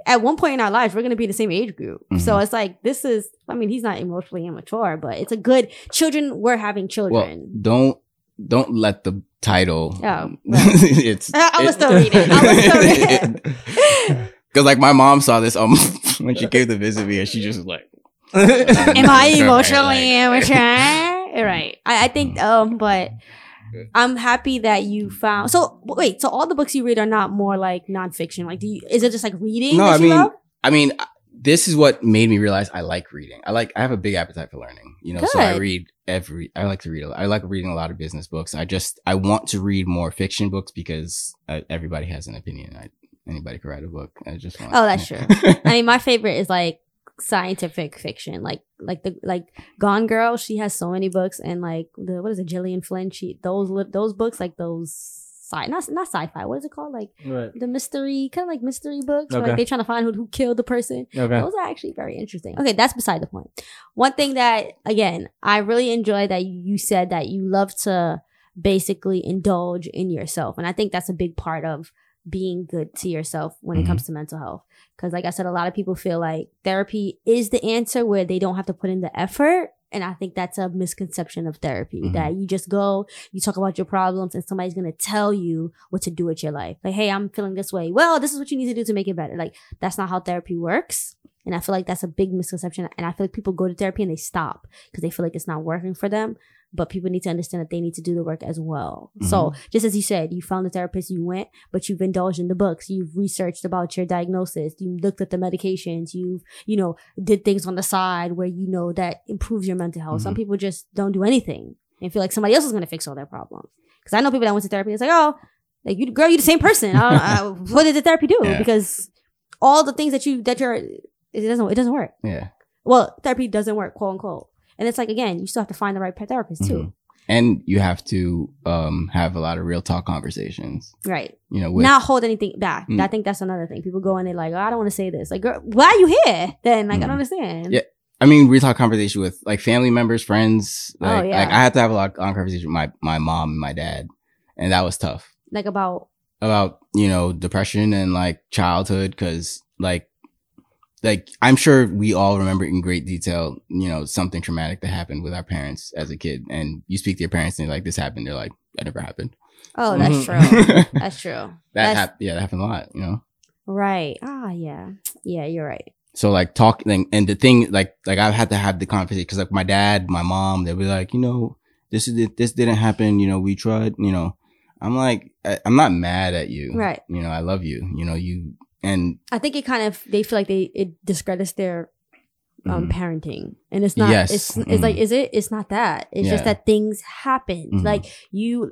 at one point in our lives, we're going to be in the same age group. So Mhm. it's like, this is, I mean, he's not emotionally immature, but it's a good, children, we're having well children. don't don't let the title Oh, right. it's I- I was still reading. I was still reading. because like my mom saw this um when she came to visit me and she just was like Am I emotionally immature? right. I, I think, um, but I'm happy that you found. So wait, so all the books you read are not more like nonfiction. Like, do you? Is it just like reading? No, that I you mean, love? I mean, this is what made me realize I like reading. I like, I have a big appetite for learning, you know, so I read every, I like to read, a lot. I like reading a lot of business books. I just, I want to read more fiction books because uh, everybody has an opinion. I, anybody can write a book. I just want. Oh, that's yeah. I mean, my favorite is like scientific fiction, like like the like Gone Girl. She has so many books, and like the what is it, Gillian Flynn? She those those books, like those sci not not sci-fi. What is it called? Like Right. the mystery, kind of like mystery books. Okay. like they're trying to find who, who killed the person. Okay. Those are actually very interesting. Okay, that's beside the point. One thing that again, I really enjoy that you said that you love to basically indulge in yourself. And I think that's a big part of being good to yourself when it Mhm. comes to mental health. Cause like I said, a lot of people feel like therapy is the answer where they don't have to put in the effort. And I think that's a misconception of therapy Mhm. that you just go, you talk about your problems and somebody's to tell you what to do with your life. Like, Hey, I'm feeling this way. Well, this is what you need to do to make it better. Like that's not how therapy works. And I feel like that's a big misconception. And I feel like people go to therapy and they stop because they feel like it's not working for them. But people need to understand that they need to do the work as well. So mm-hmm. just as you said, you found a therapist, you went, but you've indulged in the books, you've researched about your diagnosis, you looked at the medications, you've, you know, did things on the side where you know that improves your mental health. Some mm-hmm. people just don't do anything and feel like somebody else is going to fix all their problems. Because I know people that went to therapy, it's like, oh, like you, girl, you the same person. I don't, I, what did the therapy do? Yeah. Because all the things that you that you're, it doesn't it doesn't work. Yeah. Well, therapy doesn't work, quote unquote. And it's like again, you still have to find the right therapist too, Mhm. And you have to um have a lot of real talk conversations. right? You know, with Not hold anything back. Mm. I think that's another thing. People go and they're like, oh, I don't want to say this. Like, girl, why are you here? Then like, I Mm. don't understand. Yeah. I mean, real talk conversation with like family members, friends. Oh, yeah. like I had to have a lot of conversation with my my mom and my dad, and that was tough Like about about you know depression and like childhood because like like I'm sure we all remember in great detail you know something traumatic that happened with our parents as a kid, and you speak to your parents and they're like this happened, they're like that never happened. oh, that's Mhm. true. That's true. That's hap- yeah, that happened a lot, you know. right. Ah, yeah, yeah. You're right. So like talking and the thing like like I've had to have the conversation because like my dad, my mom, they'll be like, you know, this is this didn't happen. You know, we tried. You know, I'm like, I, I'm not mad at you. Right. You know, I love you. You know, you and I think it kind of they feel like they it discredits their um Mhm. parenting. And it's not Yes. it's it's like Mhm. is it? It's not that. It's just that things happen. Mhm. like you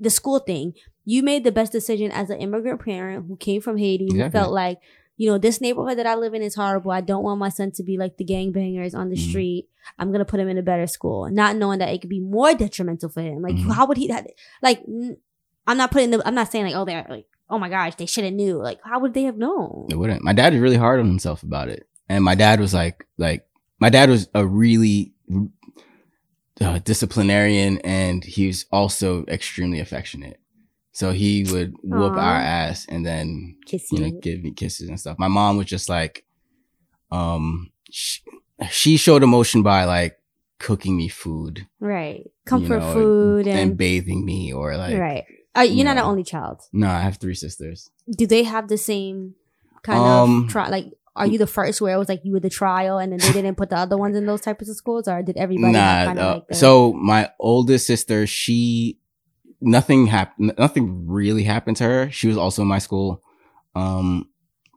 the school thing you made the best decision as an immigrant parent who came from haiti who felt like you know this neighborhood that i live in is horrible. I don't want my son to be like the gangbangers on the Mhm. street. I'm gonna put him in a better school. Not knowing that it could be more detrimental for him. Like how would he that like n- i'm not putting the i'm not saying like oh they're like oh my gosh they should have knew like how would they have known it wouldn't. My dad was really hard on himself about it, and my dad was like, like my dad was a really uh, disciplinarian, and he was also extremely affectionate. So he would whoop Aw. our ass, and then kiss you you know, give me kisses and stuff. My mom was just like, um, she, she showed emotion by like cooking me food, Right. you Comfort know, food and, and, bathing me, or like, right. Uh, you're not know. an only child. no, I have three sisters. Do they have the same kind Um, of try? Like, are you the first where it was like you were the trial and then they didn't put the other ones in those types of schools, or did everybody Nah, kind of uh, like the, so my oldest sister, she nothing happened. Nothing really happened to her. She was also in my school, um,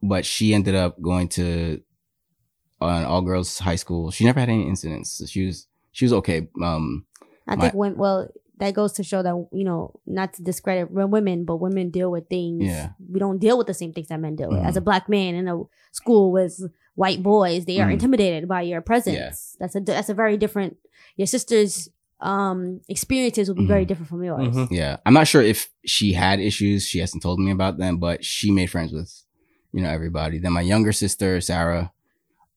but she ended up going to an all girls high school. She never had any incidents. So she was she was okay. Um, I my- think when well that goes to show that you know not to discredit women, but women deal with things. Yeah. we don't deal with the same things that men deal with. Mhm. As a black man in a school with white boys, they are Mhm. intimidated by your presence. That's a that's a very different. Your sister's um experiences will be very Mhm. different from yours. Mhm. Yeah, I'm not sure if she had issues. She hasn't told me about them, but she made friends with, you know, everybody. Then my younger sister, Sarah,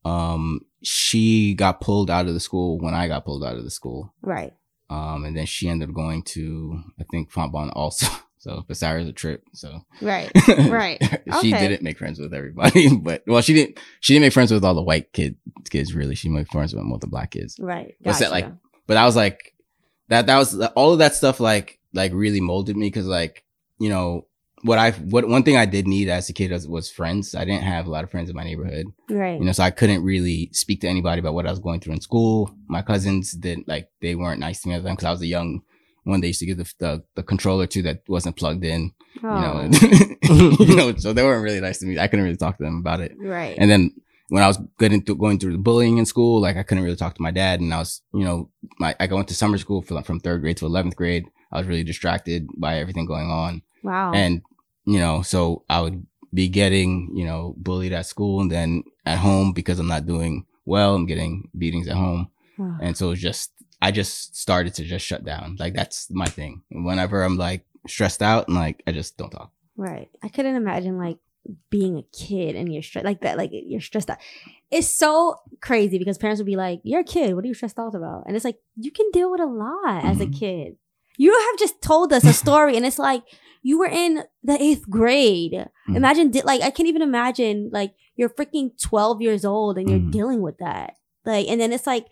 um, she got pulled out of the school when I got pulled out of the school. Right. Um, and then she ended up going to, I think, Fontbonne also. So, but Sarah's a trip. So, Right. Right. she Okay. didn't make friends with everybody, but well, she didn't. She didn't make friends with all the white kid kids. Really, she made friends with most of the black kids. Right. What's that like? But I was like, that that was all of that stuff. Like like really molded me because like you know what I what one thing I did need as a kid was, was friends. I didn't have a lot of friends in my neighborhood, Right. you know, so I couldn't really speak to anybody about what I was going through in school. My cousins didn't like they weren't nice to me at the time because I was a young one. They used to give the, the the controller to that wasn't plugged in, you know, Oh, you know, so they weren't really nice to me. I couldn't really talk to them about it. right. And then when I was getting through, going through the bullying in school, like I couldn't really talk to my dad. And I was, you know, my, I went to summer school from, from third grade to 11th grade. I was really distracted by everything going on. wow. And, you know, so I would be getting, you know, bullied at school and then at home because I'm not doing well. I'm getting beatings at home. And so it's just, I just started to just shut down. Like that's my thing. Whenever I'm like, stressed out and like I just don't talk. Right. I couldn't imagine like being a kid and you're stressed like that. Like you're stressed out. It's so crazy because parents would be like, "You're a kid. What are you stressed out about?" And it's like you can deal with a lot as a Mhm. kid. You have just told us a story, and it's like you were in the eighth grade. Mhm. Imagine, di- like I can't even imagine, like you're freaking twelve years old and you're Mhm. dealing with that. Like, and then it's like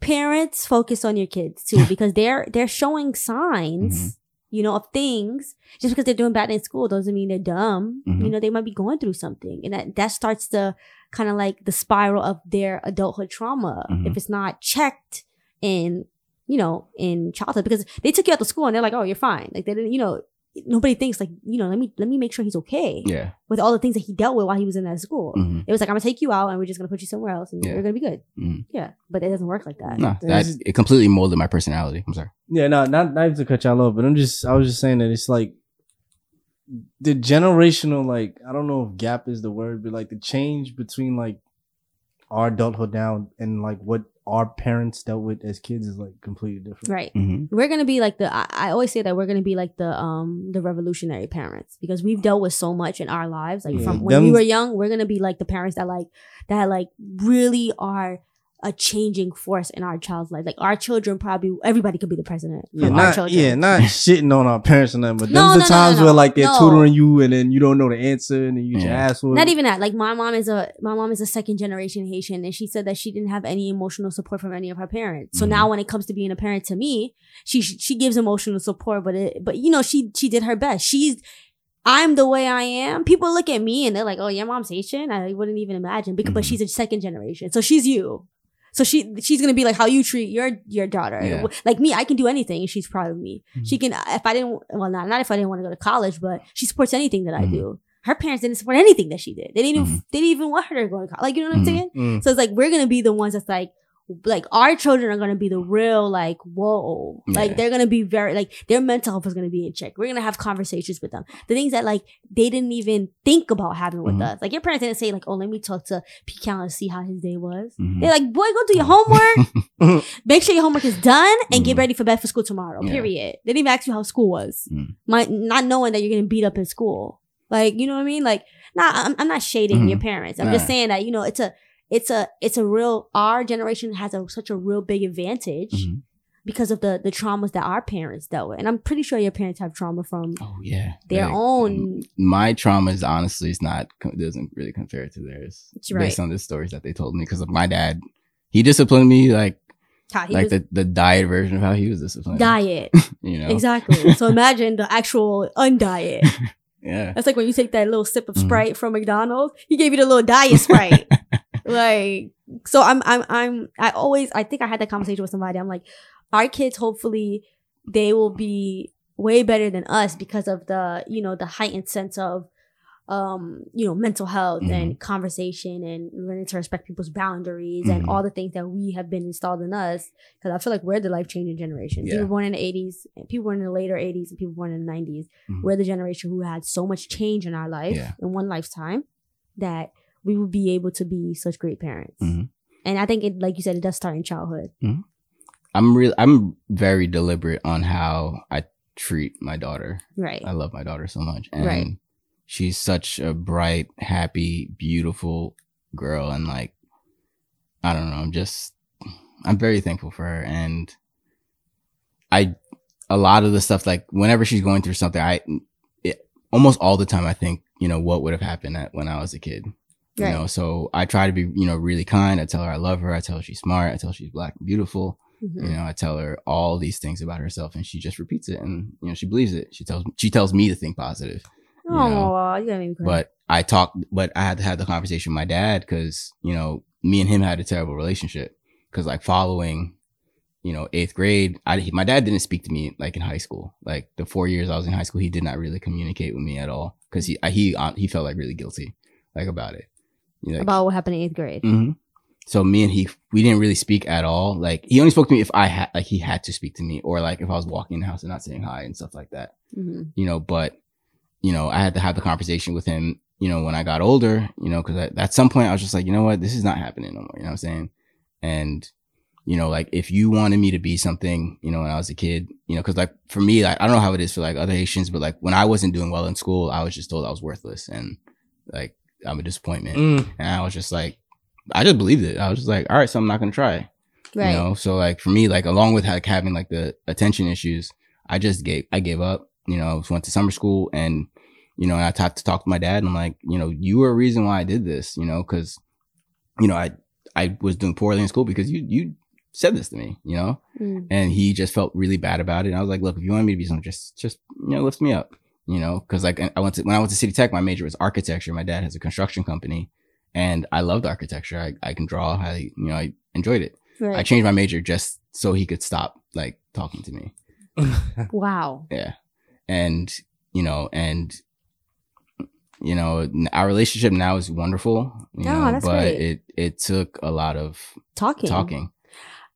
parents focus on your kids too because they're they're showing signs Mhm. you know of things just because they're doing bad in school doesn't mean they're dumb Mhm. you know they might be going through something and that, that starts to kind of like the spiral of their adulthood trauma Mhm. if it's not checked in you know in childhood because they took you out to school and they're like oh you're fine like they didn't you know nobody thinks like you know let me let me make sure he's okay Yeah. with all the things that he dealt with while he was in that school Mhm. it was like i'm gonna take you out and we're just gonna put you somewhere else and Yeah. you're gonna be good Mhm. yeah but it doesn't work like that No, This that is- it completely molded my personality. I'm sorry. Yeah, no, not not even to cut y'all off, but I'm just I was just saying that it's like the generational like I don't know if gap is the word, but like the change between like our adulthood now and like what our parents dealt with as kids is like completely different. right hmm we're gonna be like the I, I always say that we're gonna be like the um the revolutionary parents because we've dealt with so much in our lives like Yeah. from when we were young we're gonna be like the parents that like that like really are a changing force in our child's life like our children probably everybody could be the president Yeah, from our not children yeah, not shitting on our parents and them, but No, them's no, the no, no, times no. where like they're No. tutoring you and then you don't know the answer and then you get your Yeah. ass whooped. not even that like my mom is a my mom is a second generation haitian and she said that she didn't have any emotional support from any of her parents so Mhm. now when it comes to being a parent to me she she gives emotional support but it but you know she she did her best she's I'm the way I am. People look at me and they're like, "Oh, your mom's Haitian." I wouldn't even imagine, because, but Mhm. she's a second generation, so she's you. So she she's gonna be like how you treat your your daughter. Yeah. Like me, I can do anything, and she's proud of me. Mhm. She can if I didn't well not not if I didn't want to go to college, but she supports anything that I Mhm. do. Her parents didn't support anything that she did. They didn't even Mhm. they didn't even want her to go to college. Like you know what I'm Mhm. saying? Mm. So it's like we're gonna be the ones that's like like our children are gonna be the real like whoa. Like they're gonna be very like their mental health is gonna be in check. We're gonna have conversations with them. The things that like they didn't even think about having with Mhm. us. Like your parents didn't say like oh let me talk to P. Count and see how his day was. Mhm. they're like boy go do your homework. Make sure your homework is done and get Mhm. ready for bed for school tomorrow Yeah. period. They didn't even ask you how school was. Mm. My, not knowing that you're gonna beat up in school. Like you know what I mean? Like nah I'm, I'm not shading your parents. I'm just saying that you know it's a it's a it's a real our generation has a such a real big advantage Mhm. because of the the traumas that our parents dealt with and i'm pretty sure your parents have trauma from Oh yeah. their Like, own My trauma is honestly is not doesn't really compare to theirs right. based on the stories that they told me because of my dad. He disciplined me like like was the, the diet version of how he was disciplined. diet You know. exactly so imagine the actual undiet Yeah. that's like when you take that little sip of Mhm. sprite from mcdonald's he gave you the little diet sprite like so i'm i'm i'm i always i think i had that conversation with somebody i'm like our kids hopefully they will be way better than us because of the you know the heightened sense of um you know mental health and conversation and learning to respect people's boundaries and Mhm. all the things that we have been installed in us because i feel like we're the life-changing generation Yeah. people born in the 80s and people born in the later 80s and people born in the 90s Mhm. we're the generation who had so much change in our life Yeah. in one lifetime that we will be able to be such great parents Mhm. and i think it like you said it does start in childhood I'm real. I'm very deliberate on how I treat my daughter. right I love my daughter so much, and Right. she's such a bright, happy, beautiful girl, and like I don't know. I'm just I'm very thankful for her, and I a lot of the stuff like whenever she's going through something, I it, almost all the time I think you know what would have happened at, when I was a kid. You Right. know, so I try to be, you know, really kind. I tell her I love her. I tell her she's smart. I tell her she's black and beautiful. Mhm. You know, I tell her all these things about herself, and she just repeats it, and you know, she believes it. She tells she tells me to think positive, you oh know, you gotta make me cry. but I talked but I had to have the conversation with my dad because you know, me and him had a terrible relationship because like following, you know, eighth grade, I my dad didn't speak to me like in high school. Like the four years I was in high school, he did not really communicate with me at all because he I- he uh, he felt like really guilty, like about it. Like, about what happened in eighth grade hmm So me and he, we didn't really speak at all. Like he only spoke to me if I had, like he had to speak to me, or like if I was walking in the house and not saying hi and stuff like that. Mhm. You know, but you know, I had to have the conversation with him. You know, when I got older, you know, because at some point I was just like, you know what, this is not happening no more. You know what I'm saying? And you know, like if you wanted me to be something, you know, when I was a kid, you know, cause like for me, like, I don't know how it is for like other Haitians, but like when I wasn't doing well in school, I was just told I was worthless and like I'm a disappointment. Mm. And I was just like, I just believed it. I was just like, all right, so I'm not going to try. Right. You know, so like for me, like along with like having like the attention issues, I just gave, I gave up, you know, went to summer school and, you know, and I talked to talk to my dad and I'm like, you know, you were a reason why I did this, you know, cause, you know, I, I was doing poorly in school because you, you said this to me, you know, Mm. and he just felt really bad about it. And I was like, look, if you want me to be something, just, just, you know, lift me up, you know, cause like I went to, when I went to City Tech, my major was architecture. My dad has a construction company and I loved architecture. I, I can draw. I, you know, I enjoyed it. Right. I changed my major just so he could stop like talking to me. wow. Yeah. And, you know, and, you know, our relationship now is wonderful, you Oh, know, that's but great. it, it took a lot of Talking. talking.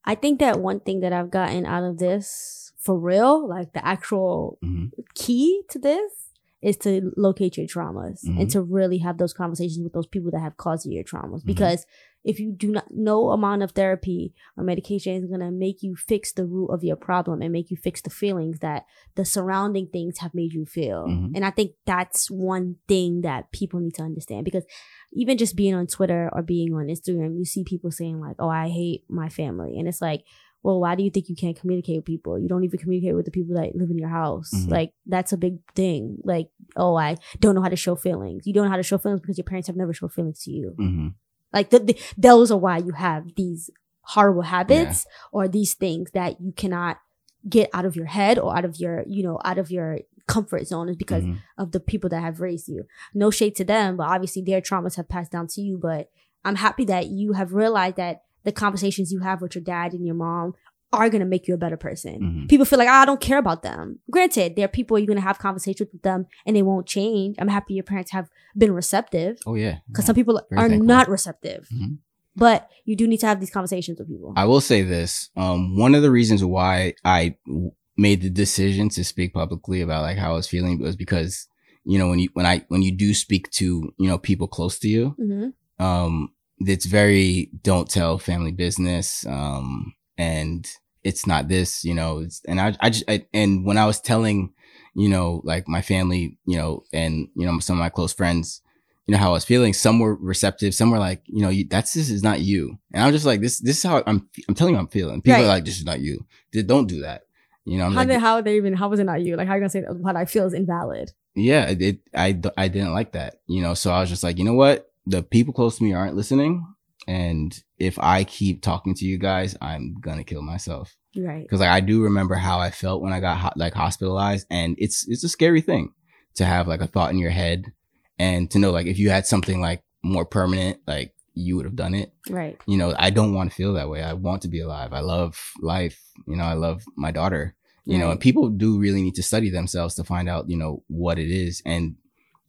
I think that one thing that I've gotten out of this for real, like the actual Mhm. key to this is to locate your traumas and Mhm. to really have those conversations with those people that have caused you your traumas. Mhm. Because if you do not, no amount of therapy or medication is going to make you fix the root of your problem and make you fix the feelings that the surrounding things have made you feel. Mhm. And I think that's one thing that people need to understand because even just being on Twitter or being on Instagram, you see people saying like, "Oh, I hate my family," and it's like, well, why do you think you can't communicate with people? You don't even communicate with the people that live in your house. Mhm. Like that's a big thing. Like, oh, I don't know how to show feelings. You don't know how to show feelings because your parents have never showed feelings to you. hmm Like th- th- those are why you have these horrible habits or these things that you cannot get out of your head or out of your, you know, out of your comfort zone is because Mhm. of the people that have raised you. No shade to them, but obviously their traumas have passed down to you. But I'm happy that you have realized that the conversations you have with your dad and your mom are going to make you a better person. Mhm. People feel like, "Ah, I don't care about them. Granted, there are people you're going to have conversations with them and they won't change. I'm happy your parents have been receptive Oh yeah. because some people Very are thankful. not receptive. Mhm. But you do need to have these conversations with people. I will say this. Um, one of the reasons why I w- made the decision to speak publicly about like how I was feeling was because, you know, when you, when I, when you do speak to, you know, people close to you, hmm um, it's very don't tell family business. Um, and it's not this, you know, it's, and I, I just, I, and when I was telling, you know, like my family, you know, and, you know, some of my close friends, you know, how I was feeling, some were receptive, some were like, you know, you, that's, this is not you. And I'm just like, this, this is how I'm, I'm telling you, I'm feeling. People Right. are like, this is not you. They- Don't do that. You know, I'm How like, did how they even how was it not you? Like how you gonna say that what I feel is invalid? yeah, it, it I, I didn't like that, you know, so I was just like, you know what? The people close to me aren't listening. And if I keep talking to you guys, I'm gonna kill myself. Right. Cause like I do remember how I felt when I got ho- like hospitalized and it's, it's a scary thing to have like a thought in your head and to know like if you had something like more permanent, like you would have done it. Right. You know, I don't want to feel that way. I want to be alive. I love life. You know, I love my daughter you know, and people do really need to study themselves to find out, you know, what it is. And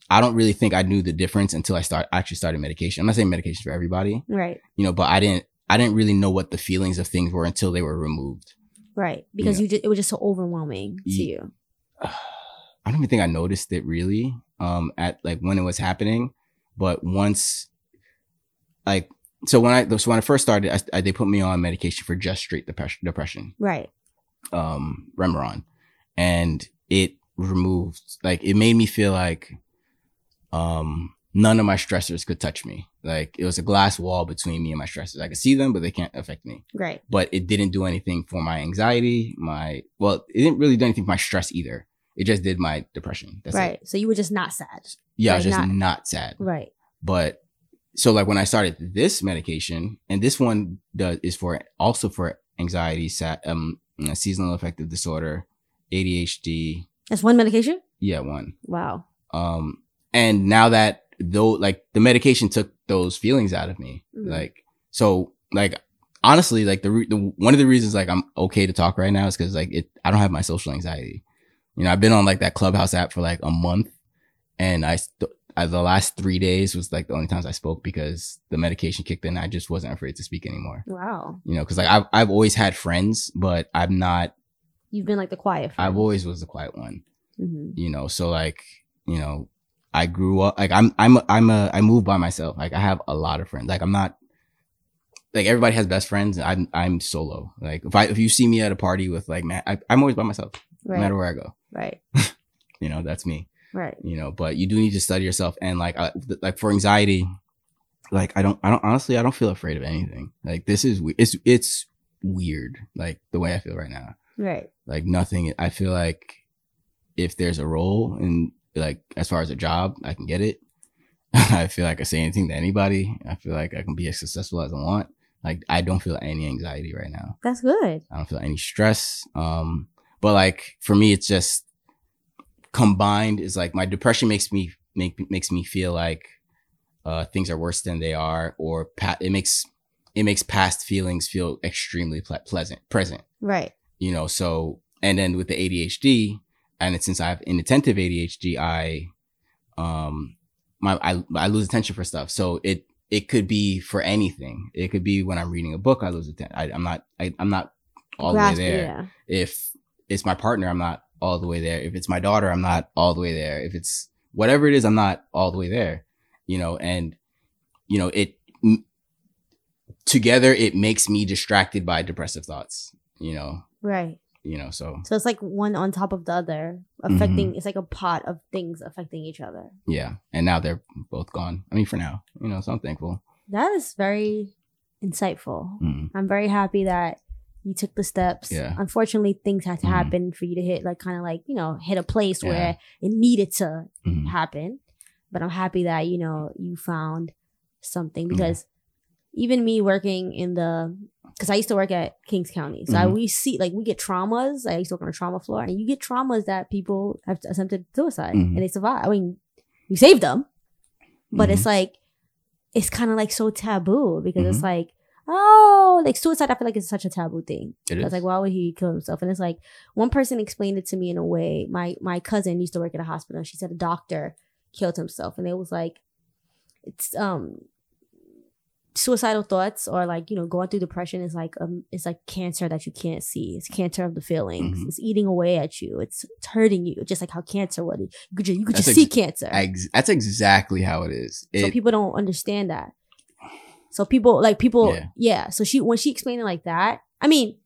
I don't really think I knew the difference until I start actually started medication. I'm not saying medication for everybody, Right. you know, but I didn't, I didn't really know what the feelings of things were until they were removed. Right. Because Yeah. you just it was just so overwhelming to you. I don't even think I noticed it really, um, at like when it was happening, but once, like, so when I, so when I first started, I, I, they put me on medication for just straight depression, depression. Right. um Remeron and it removed like it made me feel like um none of my stressors could touch me. Like it was a glass wall between me and my stressors. I could see them but they can't affect me. Right. But it didn't do anything for my anxiety, my well, it didn't really do anything for my stress either. It just did my depression. That's right. it. So you were just not sad. Yeah, I was just not- not, sad. Right. But so like when I started this medication, and this one does is for also for anxiety, um, seasonal affective disorder, ADHD. That's one medication? Yeah, one. Wow. Um, and now that though, like the medication took those feelings out of me. Mhm. Like so, like honestly, like the, re- the one of the reasons like I'm okay to talk right now is because like it, I don't have my social anxiety. You know, I've been on like that Clubhouse app for like a month, and I, st- I the last three days was like the only times I spoke because the medication kicked in. I just wasn't afraid to speak anymore. Wow. You know, because like I've I've always had friends, but I'm not. You've been like the quiet I've always was the quiet one. Mhm. You know, so like you know, I grew up like I'm I'm a, I'm a I move by myself. Like I have a lot of friends. Like I'm not. like everybody has best friends. I'm I'm solo. Like if I if you see me at a party with like man, I, I'm always by myself, Right. no matter where I go. right. You know, that's me. Right. You know, but you do need to study yourself and like th- like for anxiety, like I don't I don't honestly I don't feel afraid of anything. Like this is we- it's it's weird. Like the way I feel right now. Right. Like nothing. I feel like if there's a role and like as far as a job, I can get it. I feel like I say anything to anybody. I feel like I can be as successful as I want. Like I don't feel any anxiety right now. That's good. I don't feel any stress. Um, but like for me, it's just combined is like my depression makes me make makes me feel like uh things are worse than they are, or pa- it makes it makes past feelings feel extremely ple- pleasant present. Right. You know, so and then with the ADHD, and since I have inattentive ADHD, I um my I I lose attention for stuff. So it it could be for anything. It could be when I'm reading a book, I lose attention. I, I'm not I, I'm not all Grasp- the way there. Yeah. If it's my partner, I'm not all the way there. If it's my daughter, I'm not all the way there. If it's whatever it is, I'm not all the way there. You know, and you know it m- together. It makes me distracted by depressive thoughts. You know, Right. You know. So So it's like one on top of the other, Mm-hmm. affecting. It's like a pot of things affecting each other. yeah, and now they're both gone. I mean, for now, you know. So I'm thankful. That is very insightful. Mm. I'm very happy that you took the steps. Yeah. Unfortunately, things had to Mhm. happen for you to hit, like, kind of like, you know, hit a place Yeah. where it needed to Mhm. happen. But I'm happy that, you know, you found something because even me working in the, because I used to work at Kings County. So I, Mhm. we see, like, we get traumas. I used to work on a trauma floor, and you get traumas that people have attempted suicide Mhm. and they survive. I mean, you save them, but Mhm. it's like, it's kind of like so taboo because it's Mhm. like, oh, like suicide. I feel like it's such a taboo thing. It I was like, why would he kill himself? And it's like one person explained it to me in a way. My my cousin used to work at a hospital. and She said a doctor killed himself, and it was like, it's um suicidal thoughts or like you know going through depression is like um it's like cancer that you can't see. It's cancer of the feelings. Mhm. It's eating away at you. It's, it's hurting you, just like how cancer would. You could just, you could That's just see cancer. Ex- that's exactly how it is. so people don't understand that. So people like people, Yeah. yeah. So she when she explained it like that, I mean,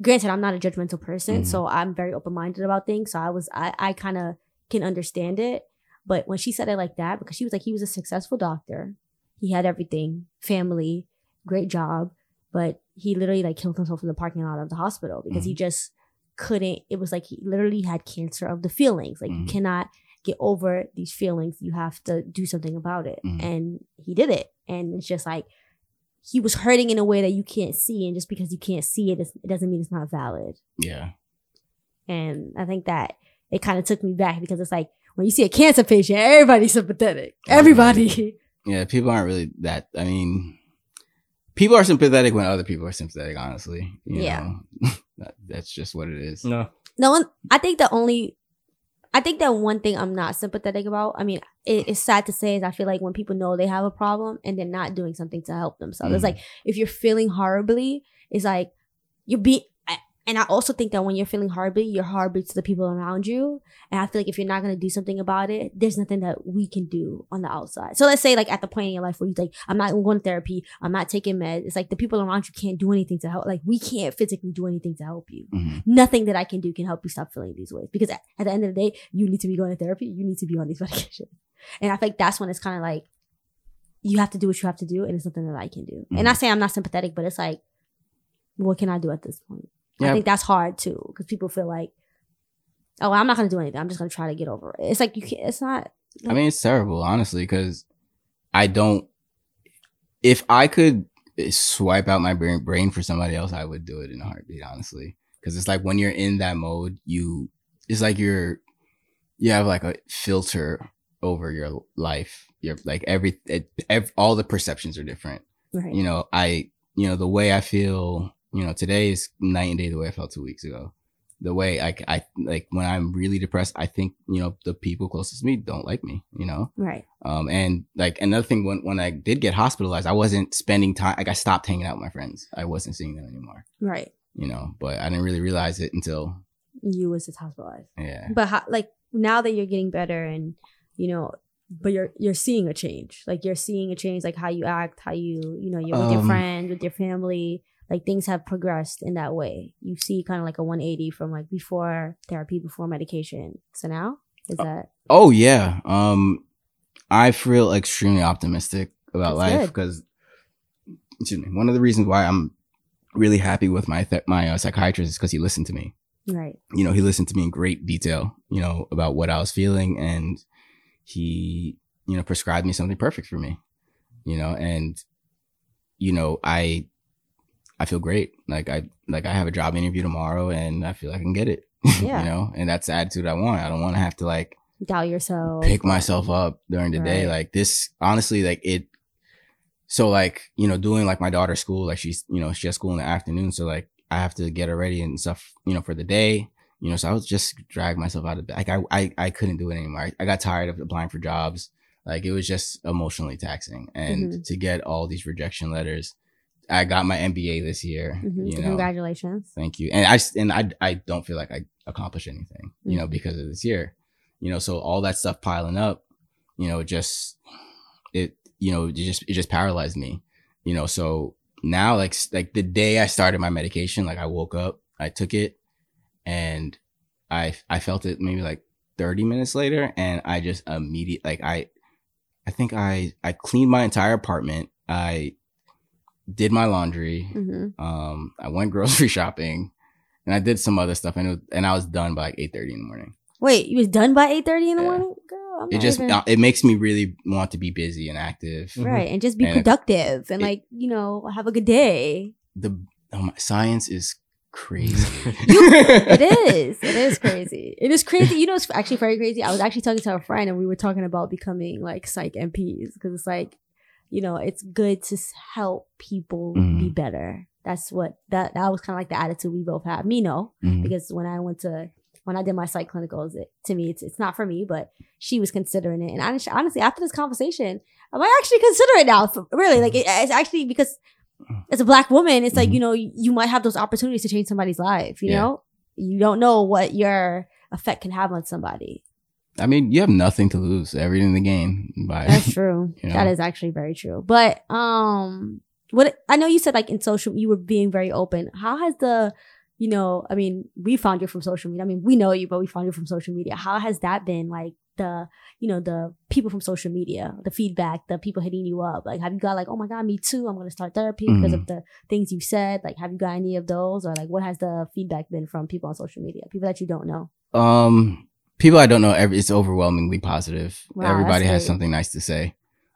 granted, I'm not a judgmental person, Mhm. so I'm very open minded about things. So I was I I kind of can understand it, but when she said it like that, because she was like he was a successful doctor, he had everything, family, great job, but he literally like killed himself in the parking lot of the hospital because he just couldn't. It was like he literally had cancer of the feelings. Like you Mhm. cannot get over these feelings. You have to do something about it. Mhm. And he did it. And it's just like he was hurting in a way that you can't see. And just because you can't see it, it doesn't mean it's not valid. yeah. And I think that it kind of took me back because it's like when you see a cancer patient, everybody's sympathetic. Everybody. Yeah, people aren't really that. I mean, people are sympathetic when other people are sympathetic. Honestly, you Yeah. know? that, that's just what it is. No. No one, I think the only, I think that one thing I'm not sympathetic about, I mean, it, it's sad to say is I feel like when people know they have a problem and they're not doing something to help themselves. It's Mhm. like if you're feeling horribly, it's like you're being, and I also think that when you're feeling horribly, you're horribly to the people around you. And I feel like if you're not going to do something about it, there's nothing that we can do on the outside. So let's say like at the point in your life where you're like, I'm not going to therapy, I'm not taking meds. It's like the people around you can't do anything to help. Like we can't physically do anything to help you Mhm. nothing that I can do can help you stop feeling these ways. Because at, at the end of the day, you need to be going to therapy. You need to be on these medications. And I think that's when it's kind of like you have to do what you have to do, and it's something that I can do. Mhm. And I say I'm not sympathetic, but it's like, what can I do at this point? I think that's hard too, because people feel like, oh, I'm not gonna do anything. I'm just gonna try to get over it. It's like you can't. It's not. I mean, it's terrible, honestly, because I don't. If I could swipe out my brain, brain for somebody else, I would do it in a heartbeat, honestly. Because it's like when you're in that mode, you it's like you're you have like a filter over your life. You're like every, it, ev all the perceptions are different. Right. You know, I you know the way I feel. You know, today is night and day the way I felt two weeks ago. The way I, I like when I'm really depressed, I think you know the people closest to me don't like me. You know, Right. um, and like another thing, when when I did get hospitalized, I wasn't spending time. Like I stopped hanging out with my friends. I wasn't seeing them anymore. Right. You know, but I didn't really realize it until You was just hospitalized. yeah. But how, like now that you're getting better and you know but you're you're seeing a change. Like you're seeing a change, like how you act, how you you know you're with your Um, friends, with your family. Like things have progressed in that way. You see kind of like a 180 from like before therapy, before medication. So now is that Oh yeah. Um, I feel extremely optimistic about That's life because, excuse me, one of the reasons why I'm really happy with my th- my uh, psychiatrist is because he listened to me. right? You know, he listened to me in great detail. You know about what I was feeling, and he, you know, prescribed me something perfect for me. You know, and you know, I, I feel great. Like I, like I have a job interview tomorrow, and I feel like I can get it. Yeah. you know, and that's the attitude I want. I don't want to have to like Doubt yourself. pick myself up during the day. Like this, honestly, like it. So like you know, doing like my daughter's school, like she's you know she has school in the afternoon, so like I have to get her ready and stuff, you know, for the day. You know, so I was just drag myself out of bed. Like I, I, I couldn't do it anymore. I, I got tired of applying for jobs. Like it was just emotionally taxing, and Mhm. to get all these rejection letters, I got my MBA this year. Mhm. You know, Congratulations. Thank you. And I and I I don't feel like I accomplished anything, you Mm. know, because of this year. You know, so all that stuff piling up, you know, just it you know, it just it just paralyzed me. You know, so now like like the day I started my medication, like I woke up, I took it and I I felt it maybe like 30 minutes later and I just immediate like I I think I I cleaned my entire apartment. I did my laundry. hmm Um, I went grocery shopping, and I did some other stuff, and it was, and I was done by like eight thirty in the morning. Wait, you was done by 8:30 in the Yeah. morning, girl. I'm It just even- uh, it makes me really want to be busy and active. Mhm. right, and just be And it- productive and it- like you know have a good day. The oh my, science is crazy. It is. It is crazy. It is crazy. You know, it's actually very crazy. I was actually talking to a friend, and we were talking about becoming like psych NPs because it's like, you know, it's good to help people be Mhm. better. That's what that that was kind of like the attitude we both have. Me, no, Mhm. because when I went to when I did my psych clinicals, it, to me, it's it's not for me, but she was considering it. And honestly, honestly after this conversation, I might actually consider it now. For, really, like it, it's actually because as a black woman, it's like Mhm. you know you might have those opportunities to change somebody's life. You Yeah. know, you don't know what your effect can have on somebody. I mean, you have nothing to lose, everything to gain by. That's true. You know? That is actually very true. But um, what I know you said like in social, you were being very open. How has the you know, I mean, we found you from social media. I mean, we know you, but we found you from social media. How has that been like the, you know, the people from social media, the feedback, the people hitting you up? Like, have you got like, oh my God, me too. I'm going to start therapy because of the things you said. Like, have you got any of those? Or like, what has the feedback been from people on social media? People that you don't know. Um, people I don't know, every, it's overwhelmingly positive. Wow, Everybody has great. something nice to say.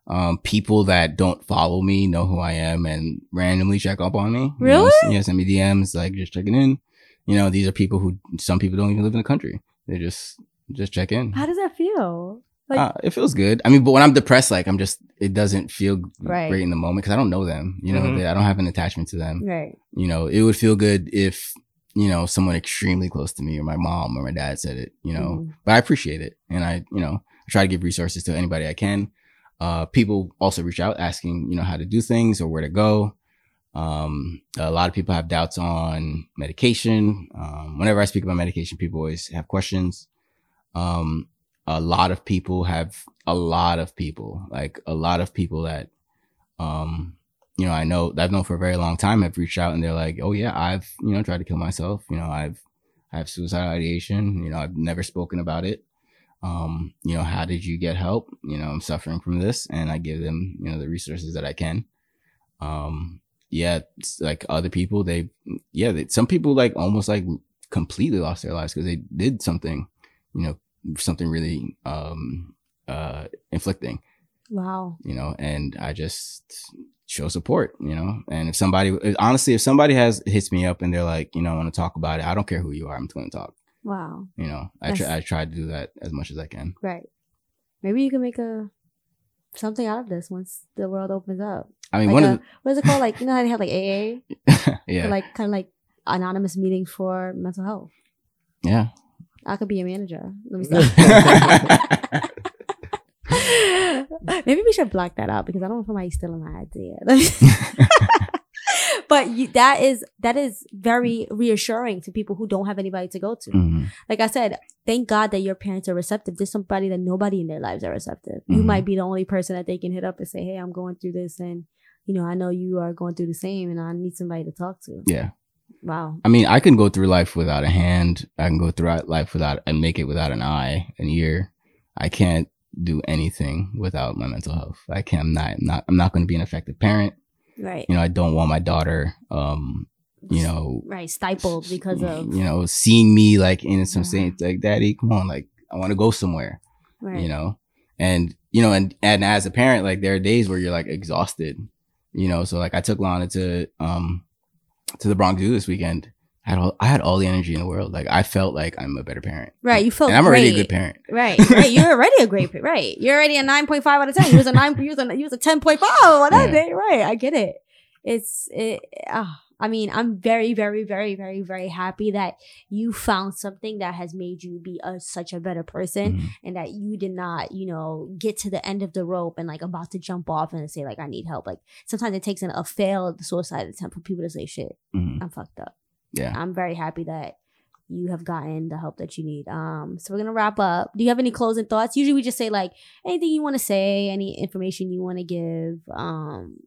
Um, people that don't follow me know who I am and randomly check up on me. You know, Really? s- yeah, send me DMs like just checking in. You know, these are people who some people don't even live in the country. They just just check in. How does that feel? Like, uh, it feels good. I mean, but when I'm depressed, like I'm just, it doesn't feel Right. great in the moment because I don't know them. You know, Mhm. they, I don't have an attachment to them right. you know, it would feel good if, you know, someone extremely close to me or my mom or my dad said it, you know, Mhm. but I appreciate it. And I, you know, I try to give resources to anybody I can. Uh, people also reach out asking, you know, how to do things or where to go. Um, a lot of people have doubts on medication. Um, whenever I speak about medication, people always have questions. Um, a lot of people have a lot of people, like a lot of people that, um, you know, I know I've known for a very long time have reached out and they're like, oh yeah, I've, you know, tried to kill myself. You know, I've, I have suicidal ideation. You know, I've never spoken about it. Um, you know, how did you get help? You know, I'm suffering from this and I give them, you know, the resources that I can. Um, yeah, like other people, they, yeah, they, some people like almost like completely lost their lives because they did something, you know, something really, um, uh, inflicting Wow. you know, and I just show support, you know. And if somebody, honestly, if somebody has hits me up and they're like, you know, I want to talk about it, I don't care who you are, I'm going to talk. Wow. You know, I try, I try to do that as much as I can. Right. Maybe you can make a something out of this once the world opens up. I mean, Like one a, of what is it called? Like you know how they have like AA, yeah, For, like kind of like anonymous meeting for mental health. yeah. I could be a manager. Let me stop. Maybe we should block that out because I don't know if somebody's stealing my idea. but you, that is that is very reassuring to people who don't have anybody to go to. Mhm. Like I said, thank God that your parents are receptive. There's somebody that nobody in their lives are receptive. You Mhm. might be the only person that they can hit up and say, "Hey, I'm going through this, and you know, I know you are going through the same, and I need somebody to talk to." Yeah. Wow. I mean, I can go through life without a hand. I can go through life without and make it without an eye, an ear. I can't do anything without my mental health. I can't. I'm not. I'm not. I'm not going to be an effective parent. Right. You know, I don't want my daughter. Um, you know, Right. Stifled because of you know, seeing me like in some Yeah. saying like, Daddy, come on, like I want to go somewhere. right. You know, and you know, and and as a parent, like there are days where you're like exhausted. You know, so like I took Lana to um to the Bronx Zoo this weekend. I had all I had all the energy in the world. Like I felt like I'm a better parent. Right. You felt and I'm already a great. good parent. Right, right. You're already a great, pa- right? You're already a nine point five out of ten. You was a nine. You was a you was a ten point five on that Yeah. day. Right. I get it. It's it. ah, I mean, I'm very, very, very, very, very happy that you found something that has made you be a, such a better person, Mhm. and that you did not, you know, get to the end of the rope and like about to jump off and say like I need help. Like sometimes it takes an, a failed suicide attempt for people to say shit. Mhm. I'm fucked up. Yeah. I'm very happy that you have gotten the help that you need. Um, so we're gonna wrap up. Do you have any closing thoughts? Usually we just say like anything you want to say, any information you want to give. Um,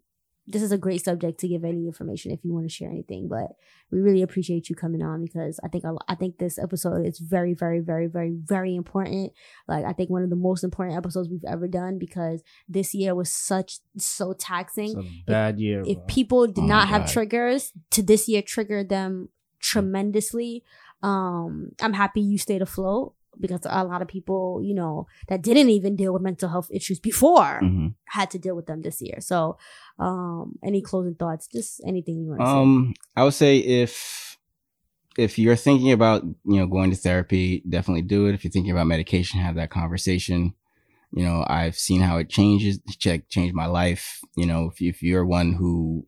this is a great subject to give any information if you want to share anything. But we really appreciate you coming on because I think I think this episode is very, very, very, very, very important. Like I think one of the most important episodes we've ever done because this year was such so taxing It's a bad year. if bro. people did Oh not have God. triggers to this year trigger them tremendously um i'm happy you stayed afloat because a lot of people you know that didn't even deal with mental health issues before Mhm. had to deal with them this year so um any closing thoughts just anything you want to say? Um, I would say if if you're thinking about you know going to therapy, definitely do it. If you're thinking about medication, have that conversation. You know, I've seen how it changes, check changed my life. You know, if you, if you're one who,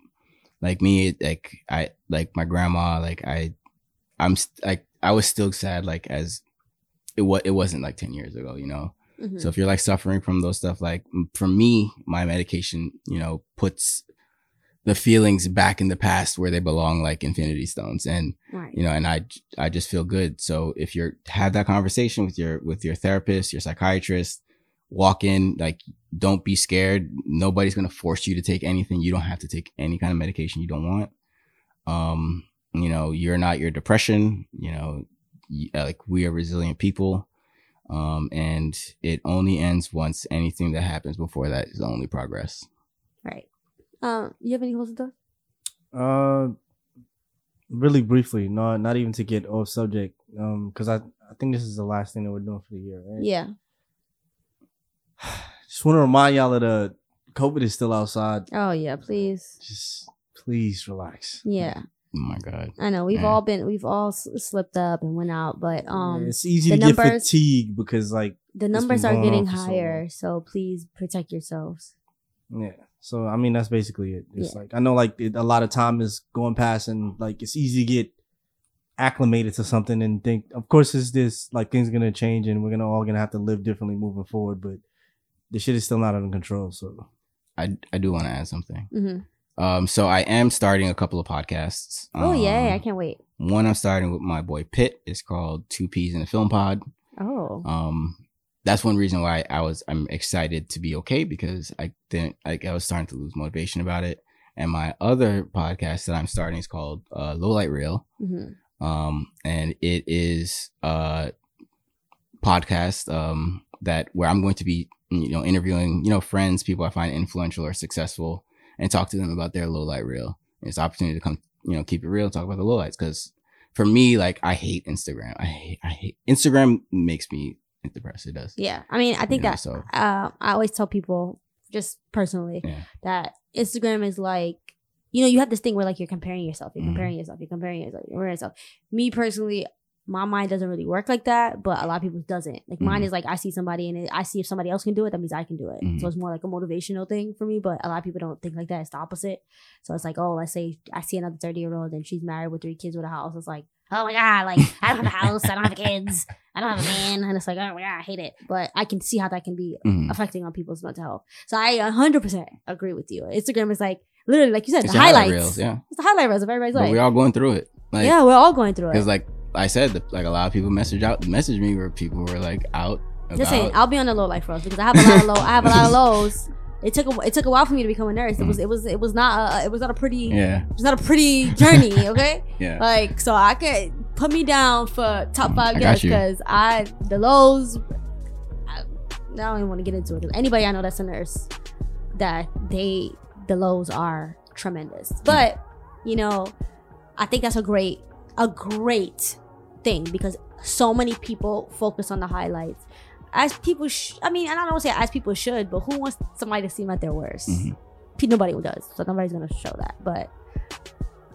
like me, like I like my grandma, like I, I'm st- like I was still sad, like as it was it wasn't like ten years ago. You know, Mhm. so if you're like suffering from those stuff, like for me, my medication, you know, puts the feelings back in the past where they belong, like infinity stones. And, right you know, and I, I just feel good. So if you're, have that conversation with your, with your therapist, your psychiatrist, walk in, like, don't be scared. Nobody's going to force you to take anything. You don't have to take any kind of medication you don't want. Um, you know, you're not your depression, you know, like we are resilient people. Um, and it only ends once anything that happens before that is only progress. right um you have any closing thoughts Uh, really briefly, not not even to get off subject. Um, because I I think this is the last thing that we're doing for the year, right? yeah Just want to remind y'all that uh, COVID is still outside. oh yeah please Just please relax. yeah Oh my God. i know we've Yeah. all been we've all slipped up and went out but um Yeah, it's easy the to get numbers- fatigued because like the numbers are getting on for so higher so please protect yourselves Yeah. So I mean that's basically it. It's Yeah. like I know like it, a lot of time is going past and like it's easy to get acclimated to something and think of course it's this like things are gonna change and we're gonna all gonna have to live differently moving forward, but the shit is still not under control. So I, I do want to add something. hmm Um, so I am starting a couple of podcasts. oh yay i Um, can't wait One I'm starting with my boy Pitt. It's called Two Peas in a Film Pod. oh Um, that's one reason why I was I'm excited to be okay because I didn't like I was starting to lose motivation about it. And my other podcast that I'm starting is called uh, Low Light Reel. hmm Um, and it is a podcast um that where I'm going to be you know interviewing you know friends, people I find influential or successful, and talk to them about their low light reel. And it's an opportunity to come you know keep it real, talk about the low lights because for me like I hate Instagram. I hate I hate Instagram makes me depressed. It does. Yeah, I mean, I think You know, that so uh, I always tell people, just personally, Yeah. that Instagram is like, you know, you have this thing where like you're comparing yourself, you're Mhm. comparing yourself, you're comparing yourself, you're comparing yourself. Me personally, my mind doesn't really work like that, but a lot of people doesn't. Like mine Mhm. is like I see somebody and I see if somebody else can do it, that means I can do it. Mhm. So it's more like a motivational thing for me. But a lot of people don't think like that. It's the opposite. So it's like, oh, let's say I see another thirty year old and she's married with three kids with a house. It's like, oh my god, like I don't have a house, I don't have kids, I don't have a man, and it's like, oh my god, I hate it. But I can see how that can be mhm. affecting on people's mental health. So I 100% agree with you. Instagram is like Literally, like you said, It's the your highlight highlights. reels, yeah. It's the highlight reels of everybody's But life. we're all going through it. Like, yeah, we're all going through it. It's like I said, the- like a lot of people message out, message me where people were like out. Just saying, I'll be on the low life road because I have a lot of low. I have a lot of lows. It took a, it took a while for me to become a nurse. It was mm. it was it was not a, it was not a pretty yeah, it was not a pretty journey. Okay, yeah. like so I could put me down for top mm, five I got guests because I the lows. I, I don't even want to get into it. Anybody I know that's a nurse, that they the lows are tremendous. But you know, I think that's a great a great thing because so many people focus on the highlights. As people, sh- I mean, and I don't want to say as people should, but who wants somebody to seem at their worst? Mhm. Nobody does, so nobody's gonna show that. But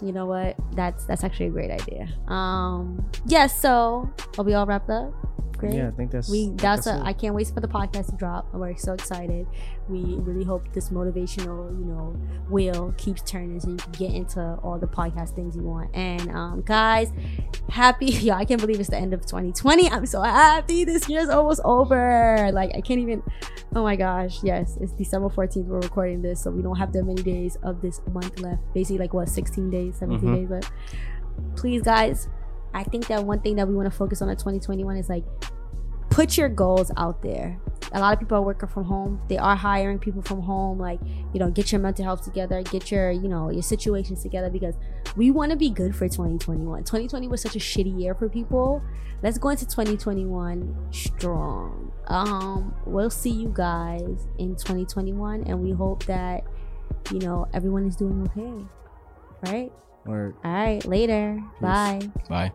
you know what? That's that's actually a great idea. Um, yes. so are we all wrapped up? Great. Yeah, I think that's We that's that's a. I can't wait for the podcast to drop. We're so excited. We really hope this motivational, you know, wheel keeps turning so you can get into all the podcast things you want. And um guys, happy yeah, I can't believe it's the end of 2020. I'm so happy this year's almost over. Like I can't even oh my gosh, yes, it's December 14th. We're recording this, so we don't have that many days of this month left. Basically like what 16 days, 17 Mhm. days left. Please guys, I think that one thing that we want to focus on in 2021 is like put your goals out there. A lot of people are working from home. They are hiring people from home. Like, you know, get your mental health together, get your, you know, your situations together because we want to be good for 2021. 2020 was such a shitty year for people. Let's go into 2021 strong. Um, we'll see you guys in 2021 and we hope that, you know, everyone is doing okay. Right? Or All right, later. Bye. Bye.